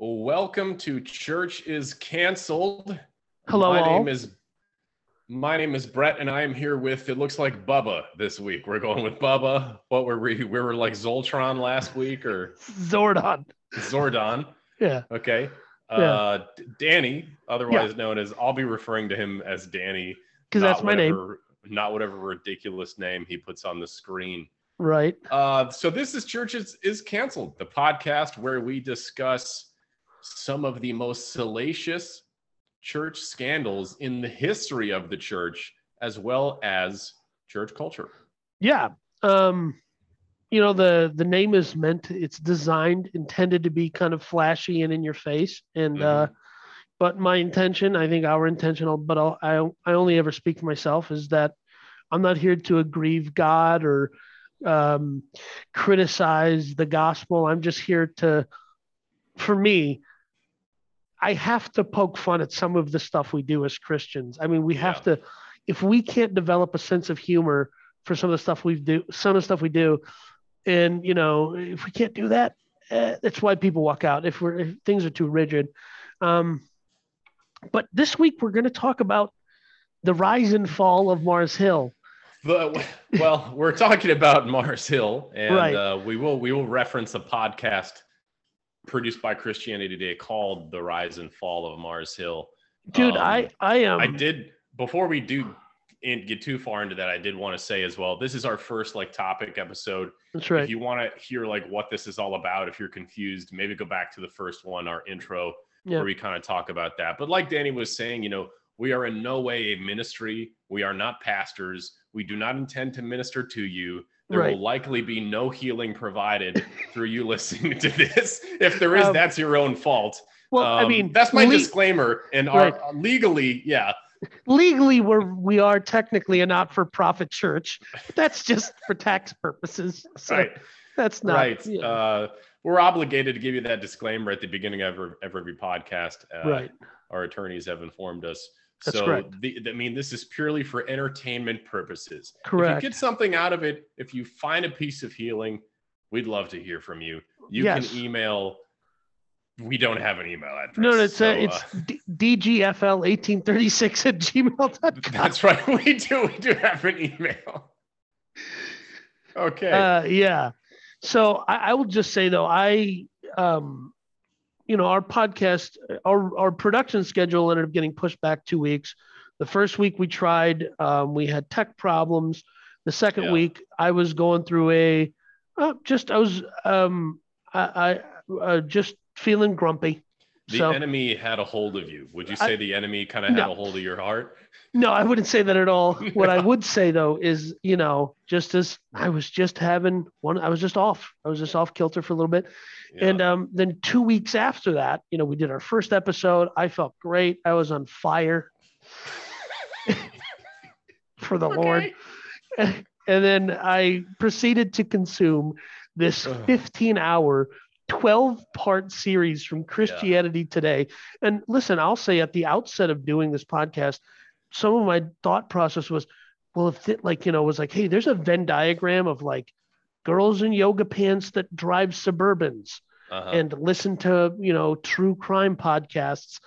Welcome to Church is Canceled. Hello, my all. name is my name is Brett, and I am here with it looks like Bubba this week. We're going with Bubba. What were we? We were like Zoltron last week or Zordon. Zordon. Yeah. Okay. Uh, D- Danny, otherwise known as I'll be referring to him as Danny Because that's my name. Not whatever ridiculous name he puts on the screen. Right. Uh, so this is Church is, is Canceled, the podcast where we discuss some of the most salacious church scandals in the history of the church, as well as church culture. Yeah. Um, you know, the the name is meant it's designed, intended to be kind of flashy and in your face. And uh but my intention, I think our intention, but I'll, I I only ever speak for myself, is that I'm not here to aggrieve God or um criticize the gospel. I'm just here to for me, I have to poke fun at some of the stuff we do as Christians. I mean, we have to, if we can't develop a sense of humor for some of the stuff we do, some of the stuff we do, and you know, if we can't do that, eh, that's why people walk out. If we're if things are too rigid. Um, but this week we're going to talk about the rise and fall of Mars Hill. But well, we're talking about Mars Hill, and Right. uh, we will we will reference a podcast produced by Christianity Today called "The Rise and Fall of Mars Hill." Dude, Um, I I am. I did before we do in, get too far into that. I did want to say as well. This is our first like topic episode. That's right. If you want to hear like what this is all about, if you're confused, maybe go back to the first one, our intro, Yeah. where we kind of talk about that. But like Danny was saying, you know, we are in no way a ministry. We are not pastors. We do not intend to minister to you. There Right. will likely be no healing provided through you listening to this. If there is, Um, that's your own fault. well, I Um, mean, that's my le- disclaimer. And our legally, yeah, legally we're we are technically a not-for-profit church. That's just for tax purposes. So right, that's not right. yeah, Uh, we're obligated to give you that disclaimer at the beginning of every, every podcast. Uh, right. Our attorneys have informed us. That's so, correct. The, I mean, this is purely for entertainment purposes. Correct. If you get something out of it, if you find a piece of healing, we'd love to hear from you. You Yes. can email. We don't have an email address. No, it's so, uh, it's D- dgfl1836 at gmail.com. that's right. We do. We do have an email. Okay. Uh, yeah. So I, I will just say though, I, um, you know, our podcast, our, our production schedule ended up getting pushed back two weeks. The first week we tried, um, we had tech problems. The second Yeah. week I was going through a, uh, just, I was, um, I, I uh, just feeling grumpy. The so enemy had a hold of you. Would you I- say the enemy kind of had No. a hold of your heart? no, I wouldn't say that at all. What I would say though is, you know, just as I was just having one, I was just off. I was just off kilter for a little bit. Yeah. And um, then two weeks after that, you know, we did our first episode. I felt great. I was on fire for the Lord. Okay. And then I proceeded to consume this 15 hour, 12 part series from Christianity Today. And listen, I'll say at the outset of doing this podcast, some of my thought process was, well, if it like, you know, was like, hey, there's a Venn diagram of like girls in yoga pants that drive Suburbans Uh-huh. and listen to you know true crime podcasts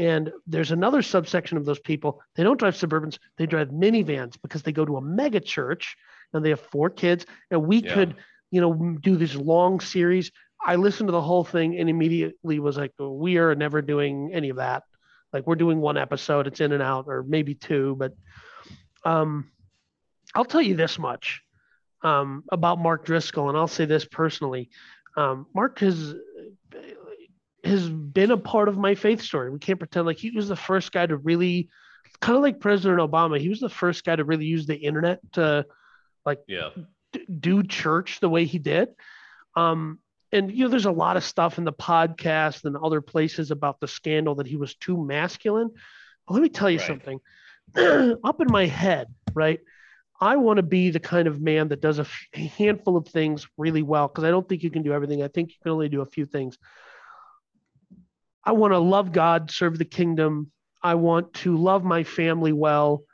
and there's another subsection of those people they don't drive suburbans they drive minivans because they go to a mega church and they have four kids and we Yeah. could you know do this long series i listened to the whole thing and immediately was like we are never doing any of that like we're doing one episode it's in and out or maybe two but um i'll tell you this much um, about mark driscoll and i'll say this personally um, Mark has has been a part of my faith story. We can't pretend like he was the first guy to really, kind of like President Obama. He was the first guy to really use the internet to yeah. d- do church the way he did. Um, and you know, there's a lot of stuff in the podcast and other places about the scandal that he was too masculine. But let me tell you Right. something. Up in my head, right? I want to be the kind of man that does a, handful of things really well because I don't think you can do everything. I think you can only do a few things. I want to love God, serve the kingdom. I want to love my family well,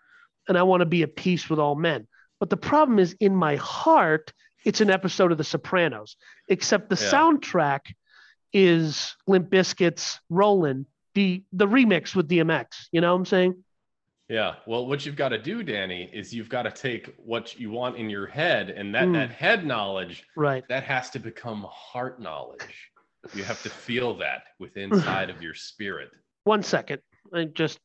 and I want to be at peace with all men. But the problem is, in my heart, it's an episode of The Sopranos, except the Yeah. soundtrack is Limp Bizkit's Rollin', the the remix with DMX. You know what I'm saying? Yeah. Well, what you've got to do, Danny, is you've got to take what you want in your head, and that Mm. that head knowledge Right. that has to become heart knowledge. You have to feel that within inside of your spirit. One second. I just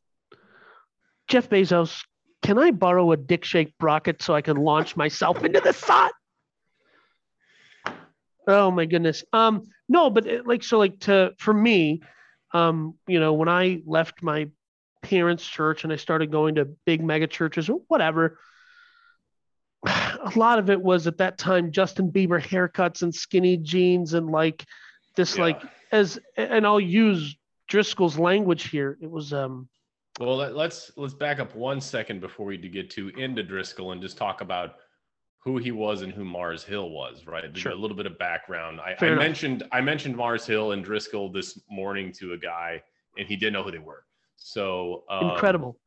Jeff Bezos, can I borrow a dick shaped rocket so I can launch myself into the sun? Oh my goodness. Um, no, but it, like so, like to for me, um, you know, when I left my parents' church and I started going to big mega churches or whatever, a lot of it was at that time Justin Bieber haircuts and skinny jeans and like this, Yeah. like as and I'll use Driscoll's language here. It was um Well, let, let's let's back up one second before we get too into Driscoll and just talk about who he was and who Mars Hill was. Right, Sure. a little bit of background. I, I mentioned I mentioned Mars Hill and Driscoll this morning to a guy, and he didn't know who they were. So um, incredible.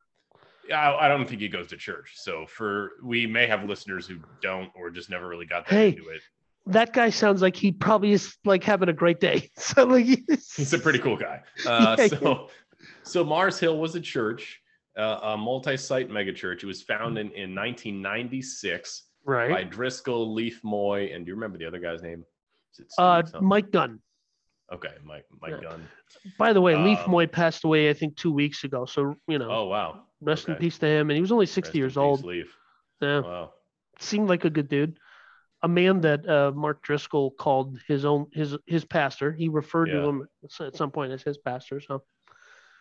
I, I don't think he goes to church. So for we may have listeners who don't or just never really got that Hey. into it. That guy sounds like he probably is like having a great day. So like He's a pretty cool guy. Uh, Yeah, so, so Mars Hill was a church, uh, a multi-site megachurch. It was founded in 1996 by right. Driscoll, Lief Moi, and do you remember the other guy's name? Is it Uh, something? Mike Gunn. Okay, Mike. Mike Yeah. Gunn. By the way, Lief Um, Moi passed away I think two weeks ago. So you know, Oh wow. rest in peace to him. And he was only Rest sixty in years peace, old. Lief. Yeah, Wow. seemed like a good dude. A man that uh, Mark Driscoll called his own his his pastor. He referred Yeah. to him at some point as his pastor. So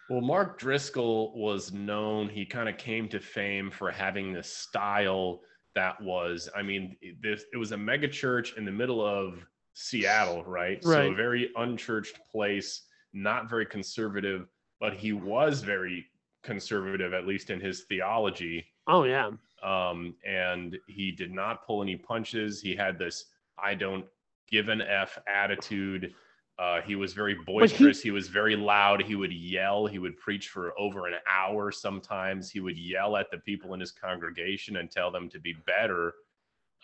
Well, Mark Driscoll was known, he kind of came to fame for having this style that was, I mean, this it was a mega church in the middle of Seattle, right? right. So a very unchurched place, not very conservative, but he was very conservative, at least in his theology. oh yeah, Um, and he did not pull any punches. He had this I don't give an F attitude. Uh, he was very boisterous. he, was very loud. He would yell. He would preach for over an hour sometimes. He would yell at the people in his congregation and tell them to be better,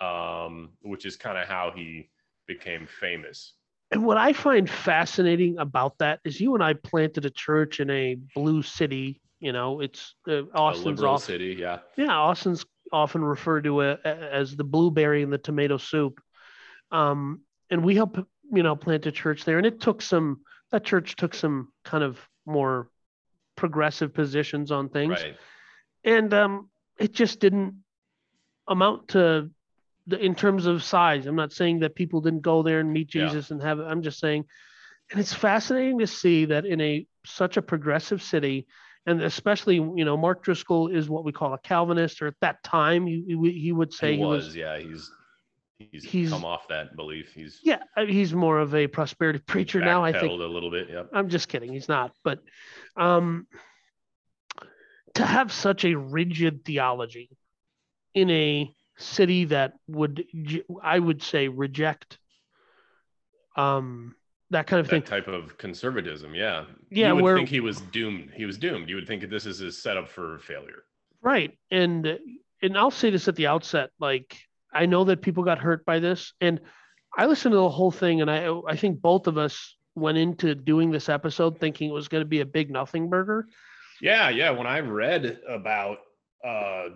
um, which is kind of how he became famous. And what I find fascinating about that is you and I planted a church in a blue city. You know, it's uh, Austin's off. city, yeah. Yeah, Austin's often referred to it as the blueberry and the tomato soup. Um, and we helped, you know, plant a church there. And it took some, that church took some kind of more progressive positions on things. Right. And um, it just didn't amount to, the, in terms of size. I'm not saying that people didn't go there and meet Yeah. Jesus and have, I'm just saying, and it's fascinating to see that in a such a progressive city, and especially you know Mark Driscoll is what we call a Calvinist, or at that time he he, he would say he he was, was, yeah. He's, he's He's- come off that belief. He's yeah uh, he's more of a prosperity preacher now. I think a little bit. Yep. I'm just kidding. He's not. But um, to have such a rigid theology in a city that would, I would say, reject um, that kind of that thing. type of conservatism. Yeah. Yeah, You would where- think he was doomed. He was doomed. You would think this is his setup for failure. Right. And and I'll say this at the outset, like I know that people got hurt by this and I listened to the whole thing and I I think both of us went into doing this episode thinking it was going to be a big nothing burger. Yeah, yeah. When I read about uh,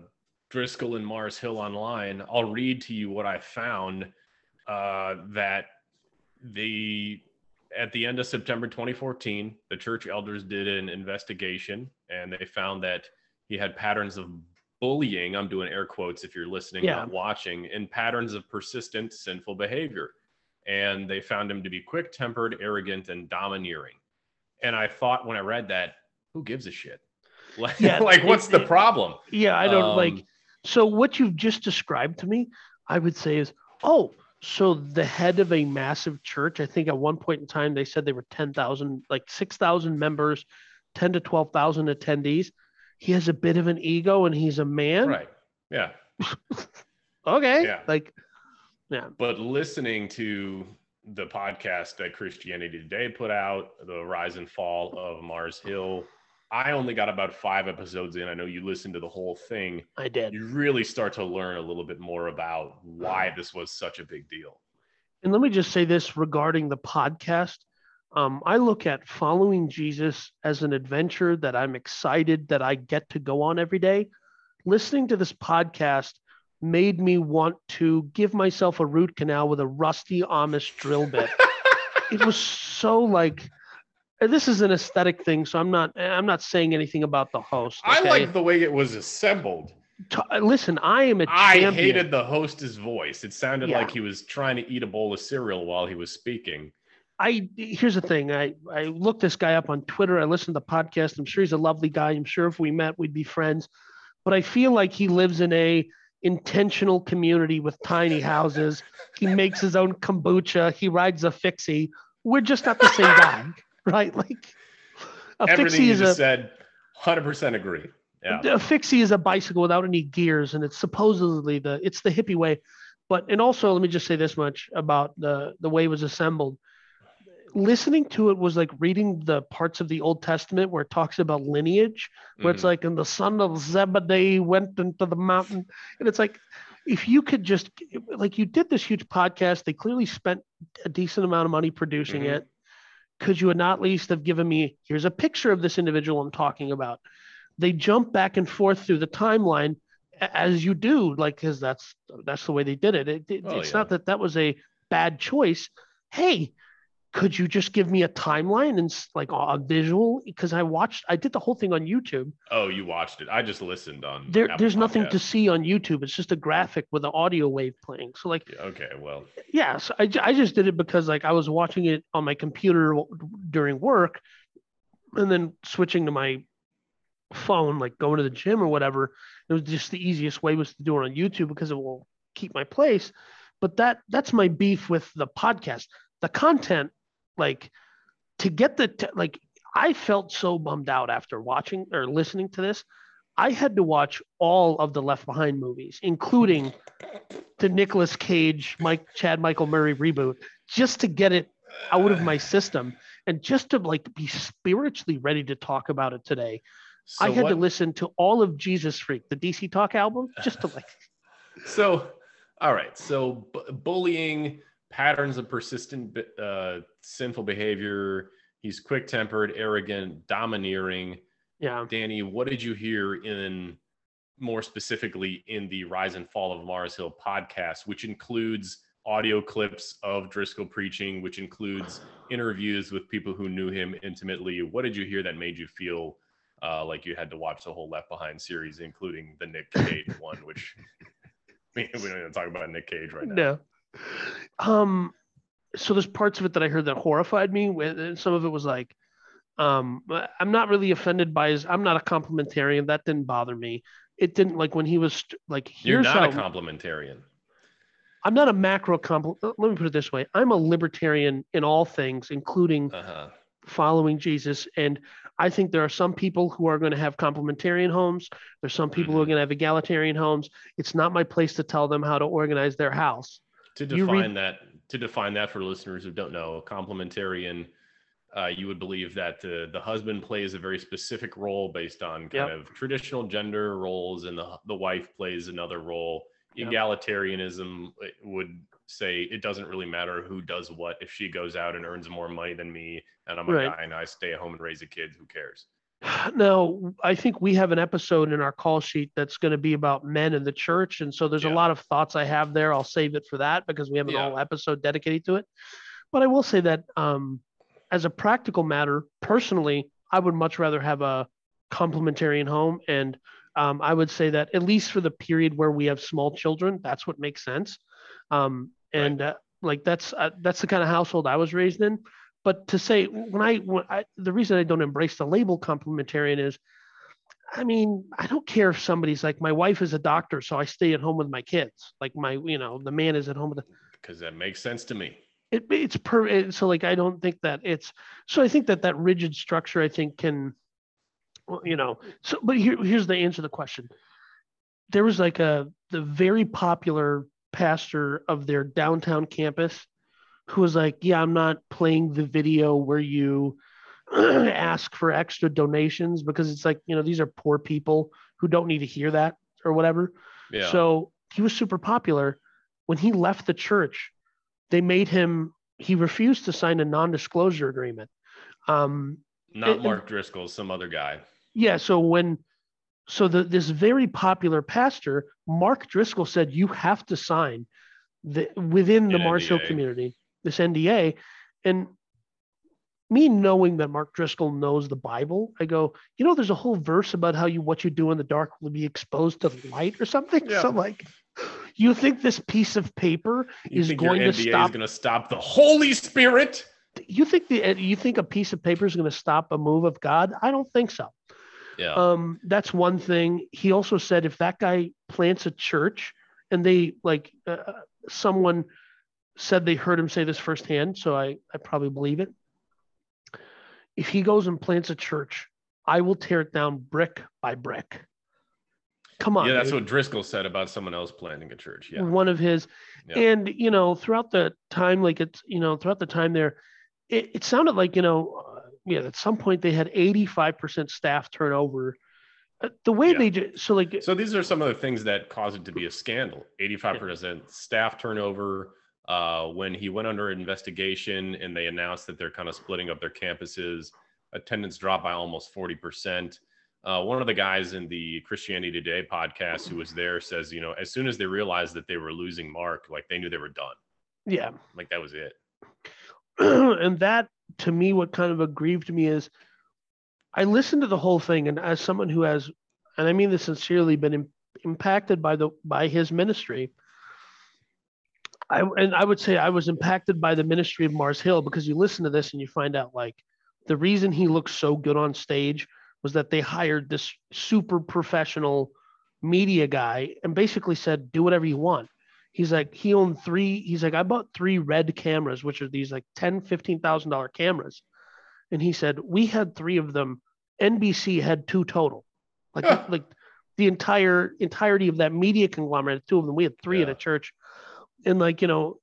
Driscoll and Mars Hill online, I'll read to you what I found. Uh, that the at the end of September 2014, the church elders did an investigation, and they found that he had patterns of bullying. I'm doing air quotes if you're listening, Yeah. not watching, and patterns of persistent sinful behavior. And they found him to be quick tempered, arrogant, and domineering. And I thought when I read that, who gives a shit? Like, Yeah, like what's it- the problem? Yeah, I don't like Um, so what you've just described to me, I would say is, oh, so the head of a massive church, I think at one point in time they said they were 10,000, like 6,000 members, 10 to 12,000 attendees. He has a bit of an ego and he's a man. Right. Yeah. Okay. Yeah. Like, yeah. But listening to the podcast that Christianity Today put out, the rise and fall of Mars Hill, I only got about five episodes in. I know you listened to the whole thing. I did. You really start to learn a little bit more about why this was such a big deal. And let me just say this regarding the podcast. Um, I look at following Jesus as an adventure that I'm excited that I get to go on every day. Listening to this podcast made me want to give myself a root canal with a rusty Amish drill bit. it was so like this is an aesthetic thing, so I'm not I'm not saying anything about the host. I like the way it was assembled. T- listen, I am a I champion. hated the host's voice. It sounded Yeah. like he was trying to eat a bowl of cereal while he was speaking. I here's the thing. I I looked this guy up on Twitter. I listened to the podcast. I'm sure he's a lovely guy. I'm sure if we met, we'd be friends. But I feel like he lives in a intentional community with tiny houses. He makes his own kombucha. He rides a fixie. We're just not the same guy, right? Like a Everything fixie you is just a said, hundred percent agree. Yeah. a fixie is a bicycle without any gears, and it's supposedly the it's the hippie way. But and also, let me just say this much about the the way it was assembled. Listening to it was like reading the parts of the Old Testament where it talks about lineage, where it's Mhm. like, and the son of Zebedee went into the mountain, and it's like, if you could just like you did this huge podcast, they clearly spent a decent amount of money producing Mhm. it. Could you not least have given me here's a picture of this individual I'm talking about? They jump back and forth through the timeline as you do, like because that's that's the way they did it. it, it- Oh, it's yeah. not that that was a bad choice. Hey, could you just give me a timeline and like a visual? Because I watched, I did the whole thing on YouTube. Oh, you watched it. I just listened on. There, Apple there's nothing to see on YouTube. It's just a graphic with an audio wave playing. So like, Okay, well, yeah, so I, I just did it because like I was watching it on my computer during work, and then switching to my phone, like going to the gym or whatever. It was just the easiest way was to do it on YouTube because it will keep my place. But that that's my beef with the podcast. The content, like to get the t- like, I felt so bummed out after watching or listening to this. I had to watch all of the Left Behind movies, including the Nicolas Cage, Mike Chad Michael Murray reboot, just to get it out of my system and just to like be spiritually ready to talk about it today. I so had to listen to all of Jesus Freak, the DC Talk album, just to like So, all right. So, bu- bullying, patterns of persistent uh, sinful behavior. He's quick tempered, arrogant, domineering. yeah. Danny, what did you hear in more specifically in the Rise and Fall of Mars Hill podcast, which includes audio clips of Driscoll preaching, which includes interviews with people who knew him intimately? What did you hear that made you feel uh, like you had to watch the whole Left Behind series, including the Nick Cage one, which we don't even talk about Nick Cage right now. No. Um, so there's parts of it that I heard that horrified me. And some of it was like, um, I'm not really offended by his. I'm not a complementarian. That didn't bother me. It didn't like when he was like, You're not a complementarian. I'm not a macro compl. Let me put it this way: I'm a libertarian in all things, including Uh-huh. following Jesus. And I think there are some people who are going to have complementarian homes. There's some people who are Mhm. going to have egalitarian homes. It's not my place to tell them how to organize their house. To define that, to define that for listeners who don't know, complementarian, uh, you would believe that the the husband plays a very specific role based on kind Yep. of traditional gender roles, and the the wife plays another role. Yep. Egalitarianism uh, would say it doesn't really matter who does what. If she goes out and earns more money than me, and I'm a Right. guy and I stay at home and raise the kids, who cares? Now, I think we have an episode in our call sheet that's going to be about men in the church. And so there's Yeah. a lot of thoughts I have there. I'll save it for that because we have an Yeah. whole episode dedicated to it. But I will say that um, as a practical matter, personally, I would much rather have a complementarian home. And um, I would say that at least for the period where we have small children, that's what makes sense. Um, and uh, like that's uh, that's the kind of household I was raised in. But to say when I, when I the reason I don't embrace the label complementarian is, I mean, I don't care if somebody's like my wife is a doctor, so I stay at home with my kids. Like my, you know, the man is at home with the, Because that makes sense to me. it, it's per so like I don't think that it's so I think that that rigid structure I think can you know so but here, here's the answer to the question there was like a the very popular pastor of their downtown campus who was like yeah I'm not playing the video where you ask for extra donations because it's like you know these are poor people who don't need to hear that or whatever Yeah. so he was super popular. When he left the church, they made him he refused to sign a non-disclosure agreement. Um, Not Mark Driscoll, some other guy. yeah, so when so the this very popular pastor, Mark Driscoll said you have to sign the within the An Mars Hill NDA. community, this NDA. And me knowing that Mark Driscoll knows the Bible, I go, you know, there's a whole verse about how you what you do in the dark will be exposed to the light or something. Yeah. So like you think this piece of paper You is going to stop is going to stop the Holy Spirit? you think the you think a piece of paper is going to stop a move of God? I don't think so. Yeah. Um, that's one thing. He also said if that guy plants a church and they like uh, someone said they heard him say this firsthand, so I I probably believe it. If he goes and plants a church, I will tear it down brick by brick. Come on, yeah, that's dude. what Driscoll said about someone else planting a church. Yeah. one of his Yeah. and you know throughout the time like it's you know throughout the time there it, it sounded like you know uh, yeah at some point they had 85% staff turnover Uh, the way Yeah. they just so like So these are some of the things that caused it to be a scandal. 85% staff turnover. Uh, when he went under investigation and they announced that they're kind of splitting up their campuses, attendance dropped by almost 40%. Uh, one of the guys in the Christianity Today podcast who was there says, you know, as soon as they realized that they were losing Mark, like they knew they were done. yeah Like that was it. and that to me what kind of aggrieved me is i listened to the whole thing and as someone who has and i mean this sincerely been im- impacted by the by his ministry i and i would say i was impacted by the ministry of mars hill because you listen to this and you find out like the reason he looks so good on stage was that they hired this super professional media guy and basically said do whatever you want. He's like he owned three he's like i bought three red cameras which are these like 10 15000 dollar cameras. And he said we had three of them nbc had two total. Like like the entire entirety of that media conglomerate two of them we had three at a church and like you know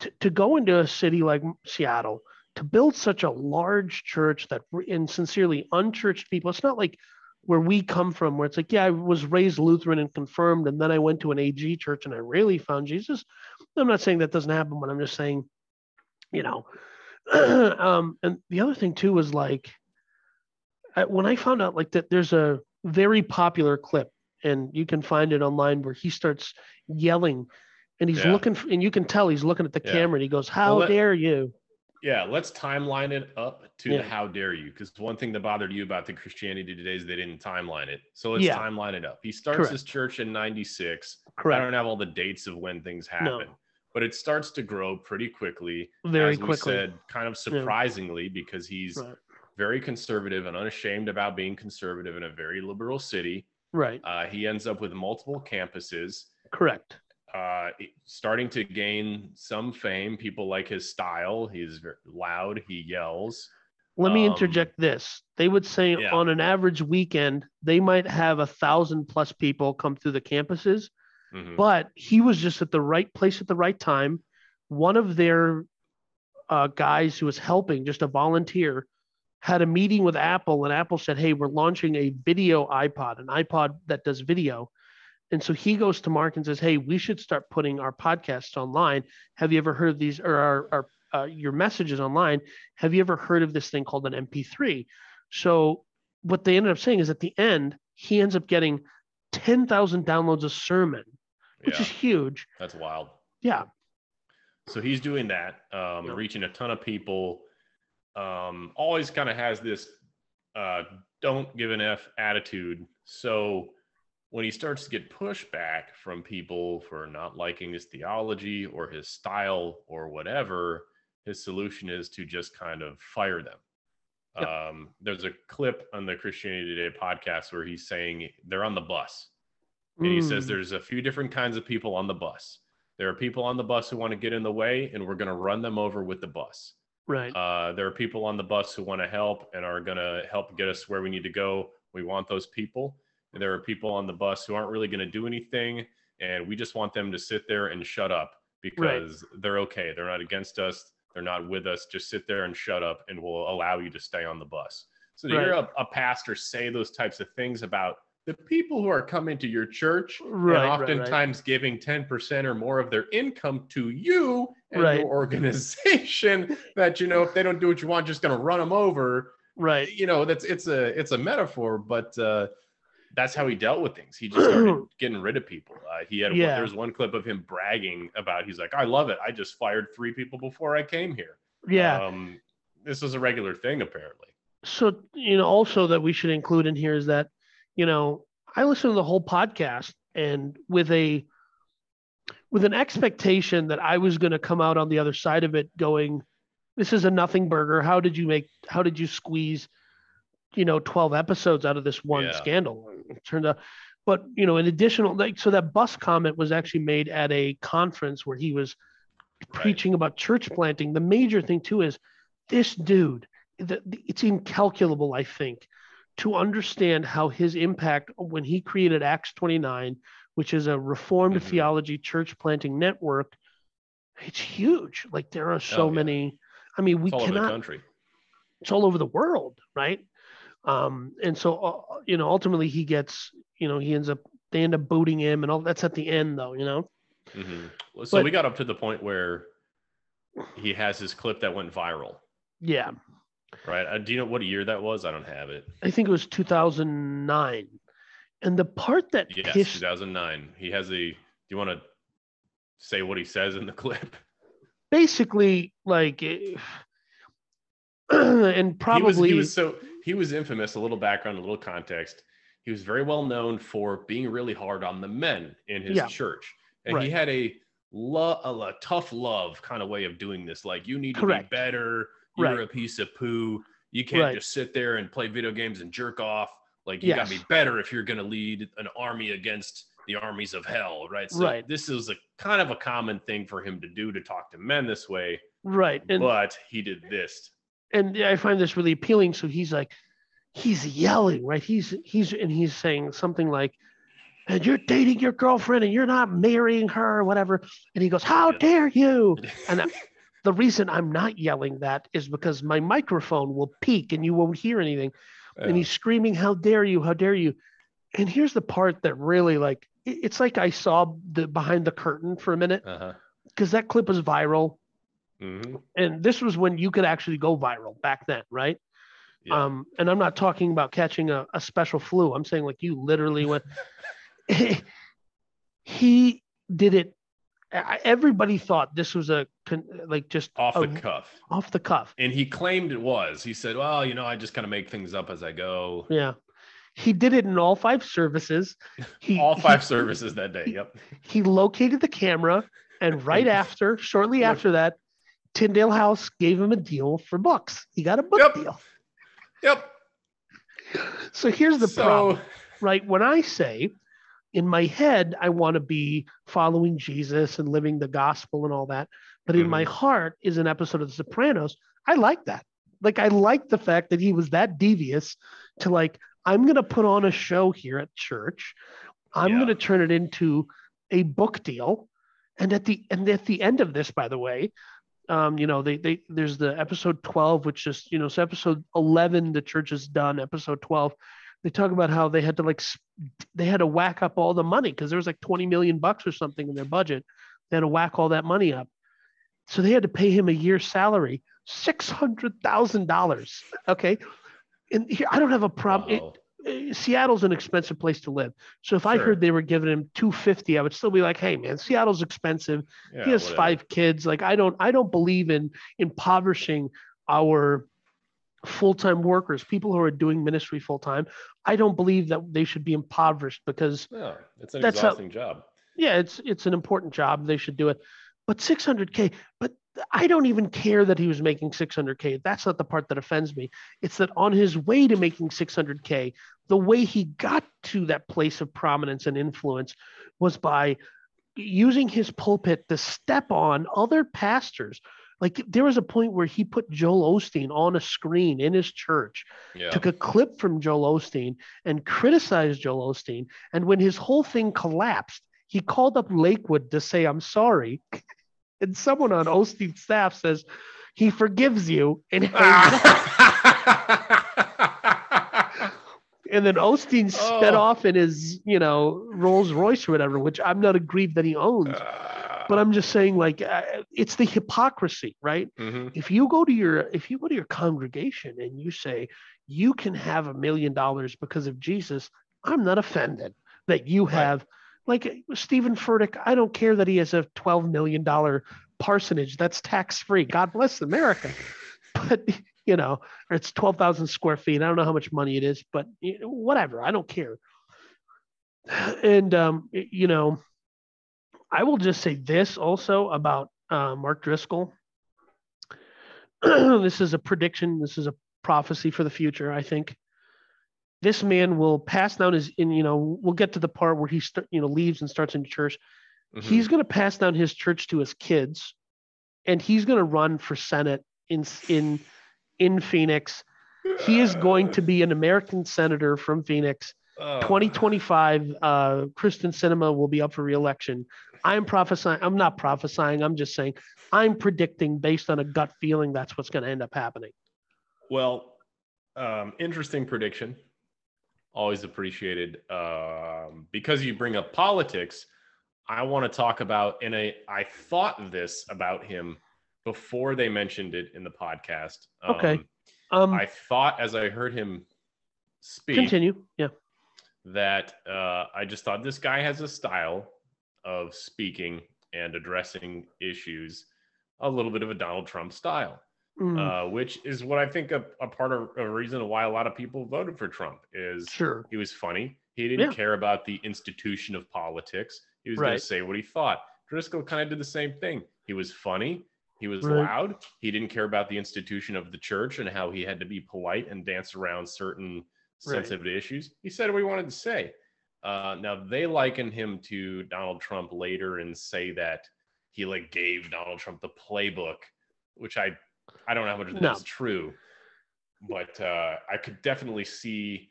to, to go into a city like seattle to build such a large church that and sincerely unchurched people it's not like where we come from where it's like yeah i was raised lutheran and confirmed and then i went to an ag church and i really found jesus. I'm not saying that doesn't happen but i'm just saying you know um and the other thing too was like I, when i found out like that there's a very popular clip and you can find it online where he starts yelling and he's Yeah. looking f and you can tell he's looking at the Yeah. camera and he goes how let- dare you Yeah, let's timeline it up to Yeah. the how dare you. Because one thing that bothered you about the Christianity today is they didn't timeline it. So let's timeline it up. He starts Correct. his church in 96. Correct. I don't have all the dates of when things happen, No. but it starts to grow pretty quickly. very as we quickly said, kind of surprisingly, because he's right very conservative and unashamed about being conservative in a very liberal city. right Uh, he ends up with multiple campuses. correct uh, starting to gain some fame. People like his style. He's very loud. He yells. Let me Um, interject this. They would say yeah. on an average weekend, they might have a thousand plus people come through the campuses, Mhm. but he was just at the right place at the right time. One of their uh, guys who was helping, just a volunteer, had a meeting with Apple, and Apple said, Hey, we're launching a video iPod, an iPod that does video. And so he goes to Mark and says, Hey, we should start putting our podcasts online. Have you ever heard of these or our, our uh, your messages online? Have you ever heard of this thing called an MP3? So what they ended up saying is at the end, he ends up getting 10,000 downloads a sermon, which Yeah, is huge. that's wild. Yeah. So he's doing that, um, Yeah. reaching a ton of people. Um, always kind of has this uh, don't give an F attitude. So when he starts to get pushback from people for not liking his theology or his style or whatever, his solution is to just kind of fire them. Yep. Um, there's a clip on the Christianity Today podcast where he's saying they're on the bus. And he says Mm, there's a few different kinds of people on the bus. There are people on the bus who want to get in the way, and we're going to run them over with the bus. right. Uh, there are people on the bus who want to help and are going to help get us where we need to go. We want those people. And there are people on the bus who aren't really going to do anything, and we just want them to sit there and shut up because they're okay. They're not against us. They're not with us. Just sit there and shut up, and we'll allow you to stay on the bus. So to hear a, a pastor say those types of things about the people who are coming to your church Right, right, and right. oftentimes giving 10% or more of their income to you and Right. your organization that you know if they don't do what you want just going to run them over Right. you know that's it's a it's a metaphor but uh that's how he dealt with things. He just started getting rid of people. Uh, he had Yeah. there's one clip of him bragging about he's like i love it. I just fired three people before i came here. Yeah. um this is a regular thing apparently. So you know also that we should include in here is that you know i listened to the whole podcast and with a with an expectation that i was going to come out on the other side of it going this is a nothing burger. How did you make how did you squeeze you know 12 episodes out of this one Yeah. scandal turned out but you know an additional like so that bus comment was actually made at a conference where he was Right. preaching about church planting the major thing too is this dude the, the- it's incalculable i think to understand how his impact when he created acts 29 which is a reformed Mhm. theology church planting network it's huge like there are so Oh, yeah. many i mean we it's all over the cannot country it's all over the world right um and so uh, you know ultimately he gets you know he ends up they end up booting him and all that's at the end though you know? Mhm. so But- we got up to the point where he has his clip that went viral. Yeah. Right? Uh, do you know what year that was? I don't have it. I think it was 2009 and the part that yes pissed 2009 he has a do you want to say what he says in the clip? Basically like eh, and probably he was, he was so he was infamous a little background a little context. He was very well known for being really hard on the men in his Yeah. church. And he had a, lo- a, a tough love kind of way of doing this. Like you need to Correct. be better. You're Right. a piece of poo. You can't Right. just sit there and play video games and jerk off. Like you got to be better if you're going to lead an army against the armies of hell right? So Right. this is a kind of a common thing for him to do to talk to men this way. Right and but he did this and I find this really appealing. So he's like, he's yelling, right? He's he's and he's saying something like, "And you're dating your girlfriend, and you're not marrying her, or whatever." And he goes, "How Yeah. dare you!" And the reason I'm not yelling that is because my microphone will peak and you won't hear anything. And he's screaming, "How dare you! How dare you!" And here's the part that really like it's like I saw the behind the curtain for a minute uh-huh because that clip was viral, hmm and this was when you could actually go viral back then, right? Yeah. Um, and I'm not talking about catching a, a special flu. I'm saying like you literally went. he did it. I- Everybody thought this was a like just off a- the cuff. off the cuff. And he claimed it was. He said, "Well, you know, I just kind of make things up as I go." Yeah, he did it in all five services. He All five he, services that day. Yep. He located the camera, and right after, shortly after that, Tyndale House gave him a deal for books. He got a book Yep. deal. Yep. So here's the so, problem. right? When I say in my head, I want to be following Jesus and living the gospel and all that, but in my mm-hmm. heart is an episode of The Sopranos. I like that. Like, I like the fact that he was that devious to like, I'm going to put on a show here at church. I'm Yeah. going to turn it into a book deal. And at the and at the end of this, by the way, um, you know, they they there's the episode 12, which is, you know, so episode 11, the church is done. Episode 12, they talk about how they had to like they had to whack up all the money because there was like 20 million bucks or something in their budget. They had to whack all that money up. So they had to pay him a year's salary, six hundred thousand dollars. Okay. And here I don't have a problem. Wow. Seattle's an expensive place to live. So if I heard they were giving him 250, I would still be like, hey man, Seattle's expensive. Yeah, he has whatever. five kids. Like I don't I don't believe in impoverishing our full-time workers, people who are doing ministry full-time. I don't believe that they should be impoverished because No, it's an That's how- exhausting job. yeah, it's it's an important job. They should do it. But 600k, but I don't even care that he was making 600k. That's not the part that offends me. It's that on his way to making 600k, the way he got to that place of prominence and influence was by using his pulpit to step on other pastors. Like there was a point where he put Joel Osteen on a screen in his church Yeah. took a clip from Joel Osteen and criticized Joel Osteen. And when his whole thing collapsed, he called up Lakewood to say, I'm sorry. And someone on Osteen's staff says, he forgives you and and then Osteen sped Oh. off in his, you know, Rolls Royce or whatever, which I'm not aggrieved that he owns. Uh, but I'm just saying, like, uh, it's the hypocrisy, right? mhm. If you go to your if you go to your congregation and you say you can have a million dollars because of Jesus, I'm not offended that you have. Like Steven Furtick, I don't care that he has a 12 million dollar parsonage that's tax free. God bless America. But you know, it's 12,000 square feet. I don't know how much money it is, but whatever. I don't care. And um, you know, I will just say this also about uh, Mark Driscoll. this is a prediction. This is a prophecy for the future. I think this man will pass down his. In you know, we'll get to the part where he st- you know leaves and starts in church. Mhm. He's going to pass down his church to his kids, and he's going to run for senate in in in Phoenix. He is going to be an American senator from Phoenix. Oh. 2025, uh, Kyrsten Sinema will be up for reelection. I'm prophesying. I'm not prophesying. I'm just saying. I'm predicting based on a gut feeling that's what's going to end up happening. Well, um, interesting prediction. Always appreciated. Um, because you bring up politics, I want to talk about, and I, I thought this about him before they mentioned it in the podcast. Okay. Um, Um, I thought as I heard him speak continue. Yeah. that uh, I just thought this guy has a style of speaking and addressing issues, a little bit of a Donald Trump style Mm, uh, which is what I think a, a part of a reason why a lot of people voted for Trump is sure. he was funny. He didn't Yeah. care about the institution of politics. He was going to say what he thought. Driscoll kind of did the same thing. He was funny. He was Right. loud. He didn't care about the institution of the church and how he had to be polite and dance around certain Right. sensitive issues. He said what he wanted to say. Uh, now they liken him to Donald Trump later and say that he like gave Donald Trump the playbook, which I I don't know how much No. is true, but uh, I could definitely see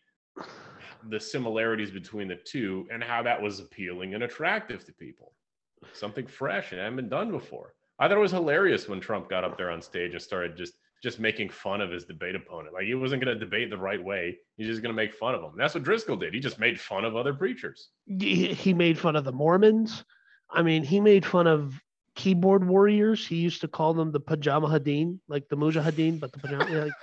the similarities between the two and how that was appealing and attractive to people. Something fresh and hadn't been done before. I thought it was hilarious when Trump got up there on stage and started just just making fun of his debate opponent. Like he wasn't going to debate the right way. He's just going to make fun of him. That's what Driscoll did. He just made fun of other preachers. He, he made fun of the Mormons. I mean, he made fun of keyboard warriors. He used to call them the pajama hadeen, like the mujahideen, but the pajama. like,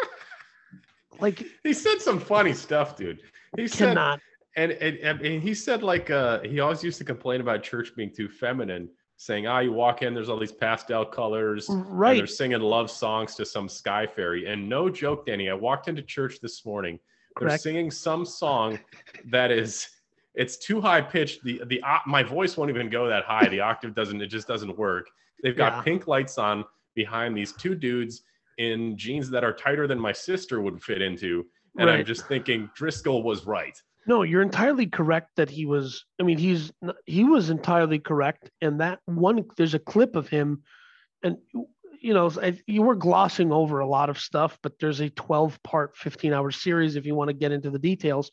like He said some funny stuff, dude. He said cannot. and, and and he said like uh he always used to complain about church being too feminine saying ah you walk in there's all these pastel colors and Right. they're singing love songs to some sky fairy and no joke danny i walked into church this morning they're singing some song that is it's too high pitched the the uh, my voice won't even go that high the octave doesn't it just doesn't work they've got Yeah. pink lights on behind these two dudes in jeans that are tighter than my sister would fit into and i'm just thinking driscoll was right No, you're entirely correct that he was. I mean, he's he was entirely correct. And that one, there's a clip of him, and you know, I, you were glossing over a lot of stuff, but there's a 12 part, 15 hour series if you want to get into the details.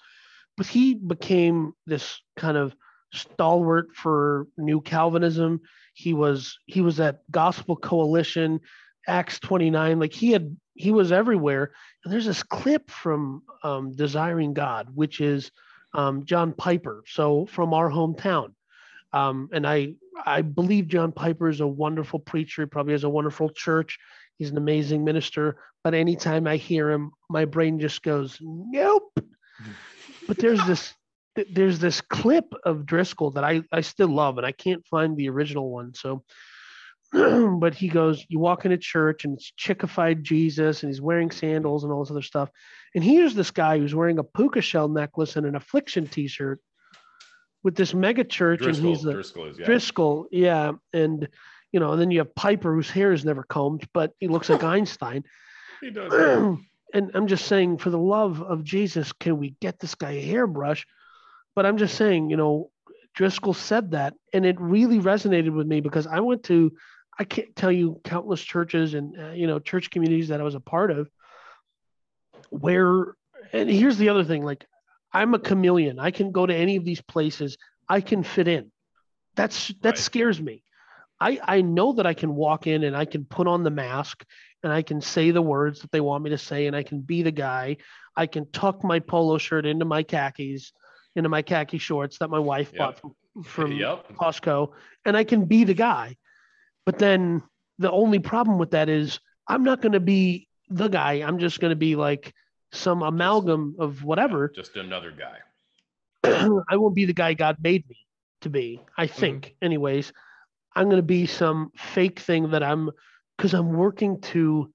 But he became this kind of stalwart for New Calvinism. He was he was at Gospel Coalition, Acts 29. Like he had he was everywhere. And there's this clip from um, Desiring God, which is um, John Piper, so from our hometown. Um, and I I believe John Piper is a wonderful preacher. He probably has a wonderful church. He's an amazing minister. But anytime I hear him, my brain just goes, nope. But there's this there's this clip of Driscoll that I, I still love, and I can't find the original one. So, but he goes, You walk into church and it's chickified Jesus, and he's wearing sandals and all this other stuff. And here's this guy who's wearing a puka shell necklace and an affliction t shirt with this mega church, and he's the Driscoll is yeah. Driscoll, yeah. And, you know, and then you have Piper, whose hair is never combed, but he looks like Einstein. He does. and I'm just saying, for the love of Jesus, can we get this guy a hairbrush? But I'm just saying, you know, Driscoll said that, and it really resonated with me because I went to, I can't tell you countless churches and uh, you know church communities that I was a part of, where, and here's the other thing, like I'm a chameleon. I can go to any of these places. I can fit in. That's that Right. scares me. I I know that I can walk in and I can put on the mask and I can say the words that they want me to say and I can be the guy. I can tuck my polo shirt into my khakis, into my khaki shorts that my wife Yep. bought from, from yep. Costco, and I can be the guy. But then the only problem with that is I'm not going to be the guy. I'm just going to be like some amalgam of whatever. Just another guy. I won't be the guy God made me to be. I mm-hmm. think, anyways. I'm going to be some fake thing that I'm because I'm working to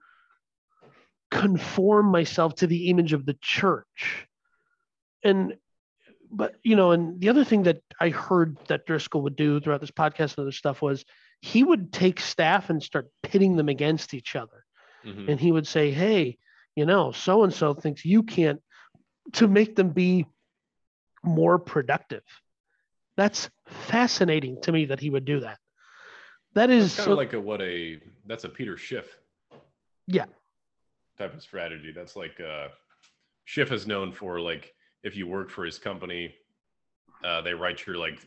conform myself to the image of the church. And, but, you know, and the other thing that I heard that Driscoll would do throughout this podcast and other stuff was he would take staff and start pitting them against each other Mhm. and he would say, "Hey, you know, so and so thinks you can't," to make them be more productive. That's fascinating to me that he would do that. That is kind so- of like a what a that's a Peter Schiff. Yeah. Type of strategy. That's like uh Schiff is known for like if you work for his company, uh, they write your like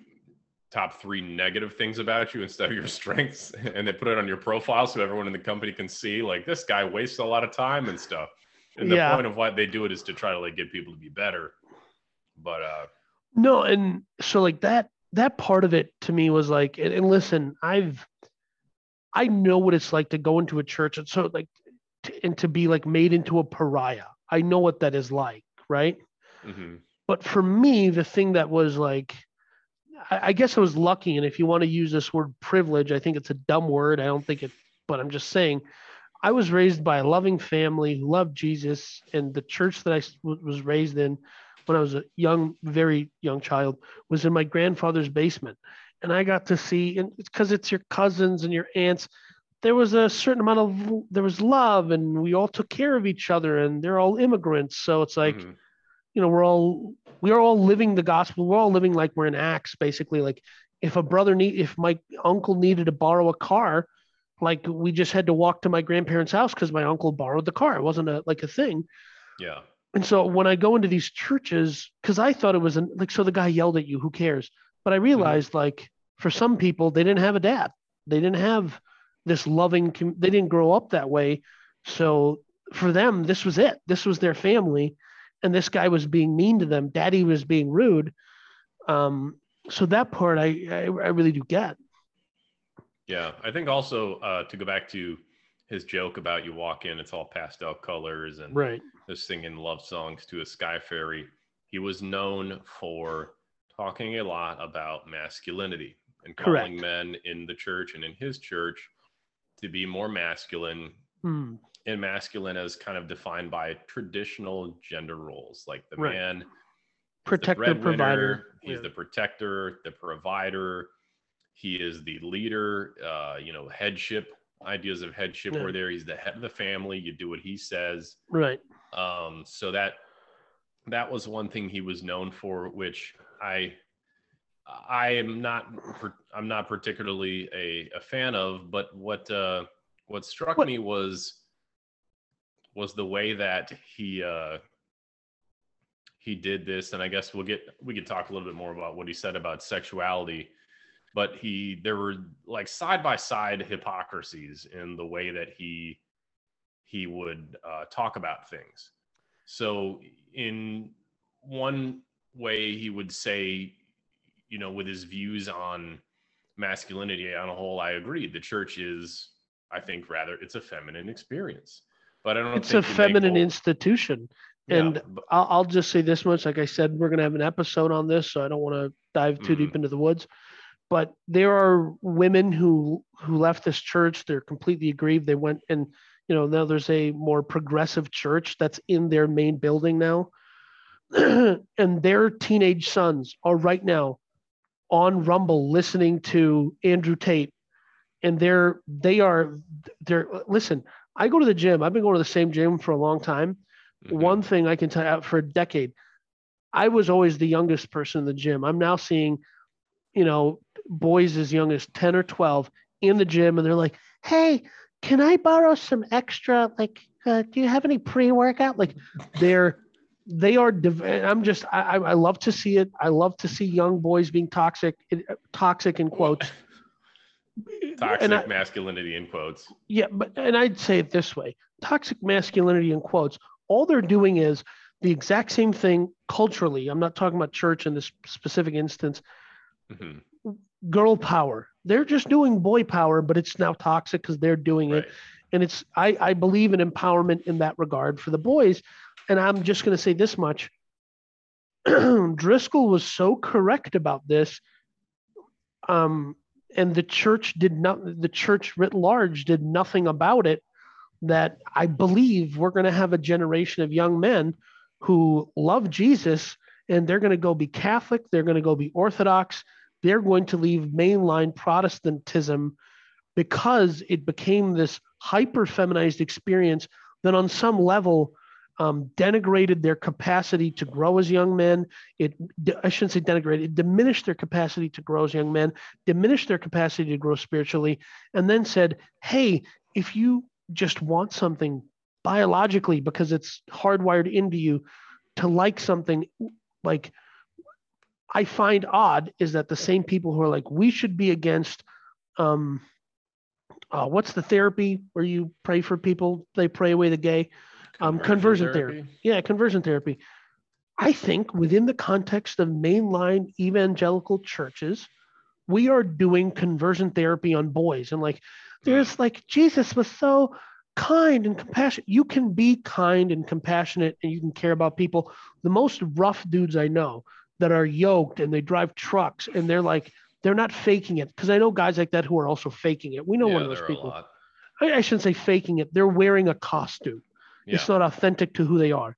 top three negative things about you instead of your strengths, and they put it on your profile so everyone in the company can see like this guy wastes a lot of time and stuff. And the Yeah. point of why they do it is to try to like get people to be better. But uh no, and so like that that part of it to me was like, and, and listen, I've I know what it's like to go into a church and so like to, and to be like made into a pariah. I know what that is like, right? mhm. but for me the thing that was like I, I guess i was lucky and if you want to use this word privilege i think it's a dumb word i don't think it but i'm just saying i was raised by a loving family who loved jesus and the church that i was raised in when i was a young very young child was in my grandfather's basement. And i got to see and it's because it's your cousins and your aunts there was a certain amount of there was love and we all took care of each other and they're all immigrants. So it's like Mhm. you know we're all we are all living the gospel. We're all living like we're in acts basically. Like if a brother need if my uncle needed to borrow a car like we just had to walk to my grandparents house because my uncle borrowed the car. It wasn't a like a thing. Yeah. And so when i go into these churches because i thought it was an, like so the guy yelled at you who cares? But i realized like for some people they didn't have a dad. They didn't have this loving they didn't grow up that way. So for them this was it. This was their family. And this guy was being mean to them. Daddy was being rude. Um so that part i i, I really do get. Yeah, I think also uh, to go back to his joke about you walk in, it's all pastel colors and right they're singing love songs to a sky fairy. He was known for talking a lot about masculinity and calling Correct. men in the church and in his church to be more masculine Hmm. and masculine as kind of defined by traditional gender roles like the Right. man protector the provider He's Yeah. the protector, the provider. He is the leader. Uh, you know, headship ideas of headship Yeah. were there. He's the head of the family. You do what he says. right Um, so that that was one thing he was known for, which I I am not I'm not particularly a, a fan of. But what uh, what struck What- me was was the way that he uh, he did this, and I guess we'll get we could talk a little bit more about what he said about sexuality. But he there were like side by side hypocrisies in the way that he he would uh, talk about things. So in one way, he would say, you know, with his views on masculinity on a whole, I agree. The church is, I think, rather it's a feminine experience. But I don't. it's a feminine institution Yeah, and but- I'll, I'll just say this much like i said we're going to have an episode on this so i don't want to dive too Mhm. deep into the woods but there are women who who left this church. They're completely aggrieved. They went and you know now there's a more progressive church that's in their main building now. And their teenage sons are right now on rumble listening to andrew tate. And they're they are they're listen i go to the gym. I've been going to the same gym for a long time. Mhm. one thing I can tell you for a decade, I was always the youngest person in the gym. I'm now seeing, you know, boys as young as 10 or 12 in the gym, and they're like, hey, can I borrow some extra? Like, uh, do you have any pre workout? Like, they're, they are, div- I'm just, I, I love to see it. I love to see young boys being toxic, toxic in quotes. Toxic I- masculinity in quotes. Yeah, but and I'd say it this way: toxic masculinity in quotes. All they're doing is the exact same thing culturally. I'm not talking about church in this specific instance. Hmm Girl power. They're just doing boy power, but it's now toxic because they're doing Right. it. And it's I, I believe in empowerment in that regard for the boys. And I'm just going to say this much: Driscoll was so correct about this. Um, and the church did not. The church writ large did nothing about it. That I believe we're going to have a generation of young men who love Jesus, and they're going to go be Catholic. They're going to go be Orthodox. They're going to leave mainline Protestantism because it became this hyper feminized experience that, on some level, um, denigrated their capacity to grow as young men. It, I shouldn't say denigrated, it diminished their capacity to grow as young men, diminished their capacity to grow spiritually, and then said, hey, if you just want something biologically because it's hardwired into you to like something like I find odd is that the same people who are like, we should be against um uh, what's the therapy where you pray for people, they pray away the gay? Um, conversion therapy. Yeah, conversion therapy. I think within the context of mainline evangelical churches, we are doing conversion therapy on boys. And like, there's like, Jesus was so kind and compassionate. You can be kind and compassionate and you can care about people. The most rough dudes I know that are yoked and they drive trucks and they're like, they're not faking it. Because I know guys like that who are also faking it. We know yeah, one of those there are a people. I, I shouldn't say faking it. They're wearing a costume. Yeah. It's not authentic to who they are.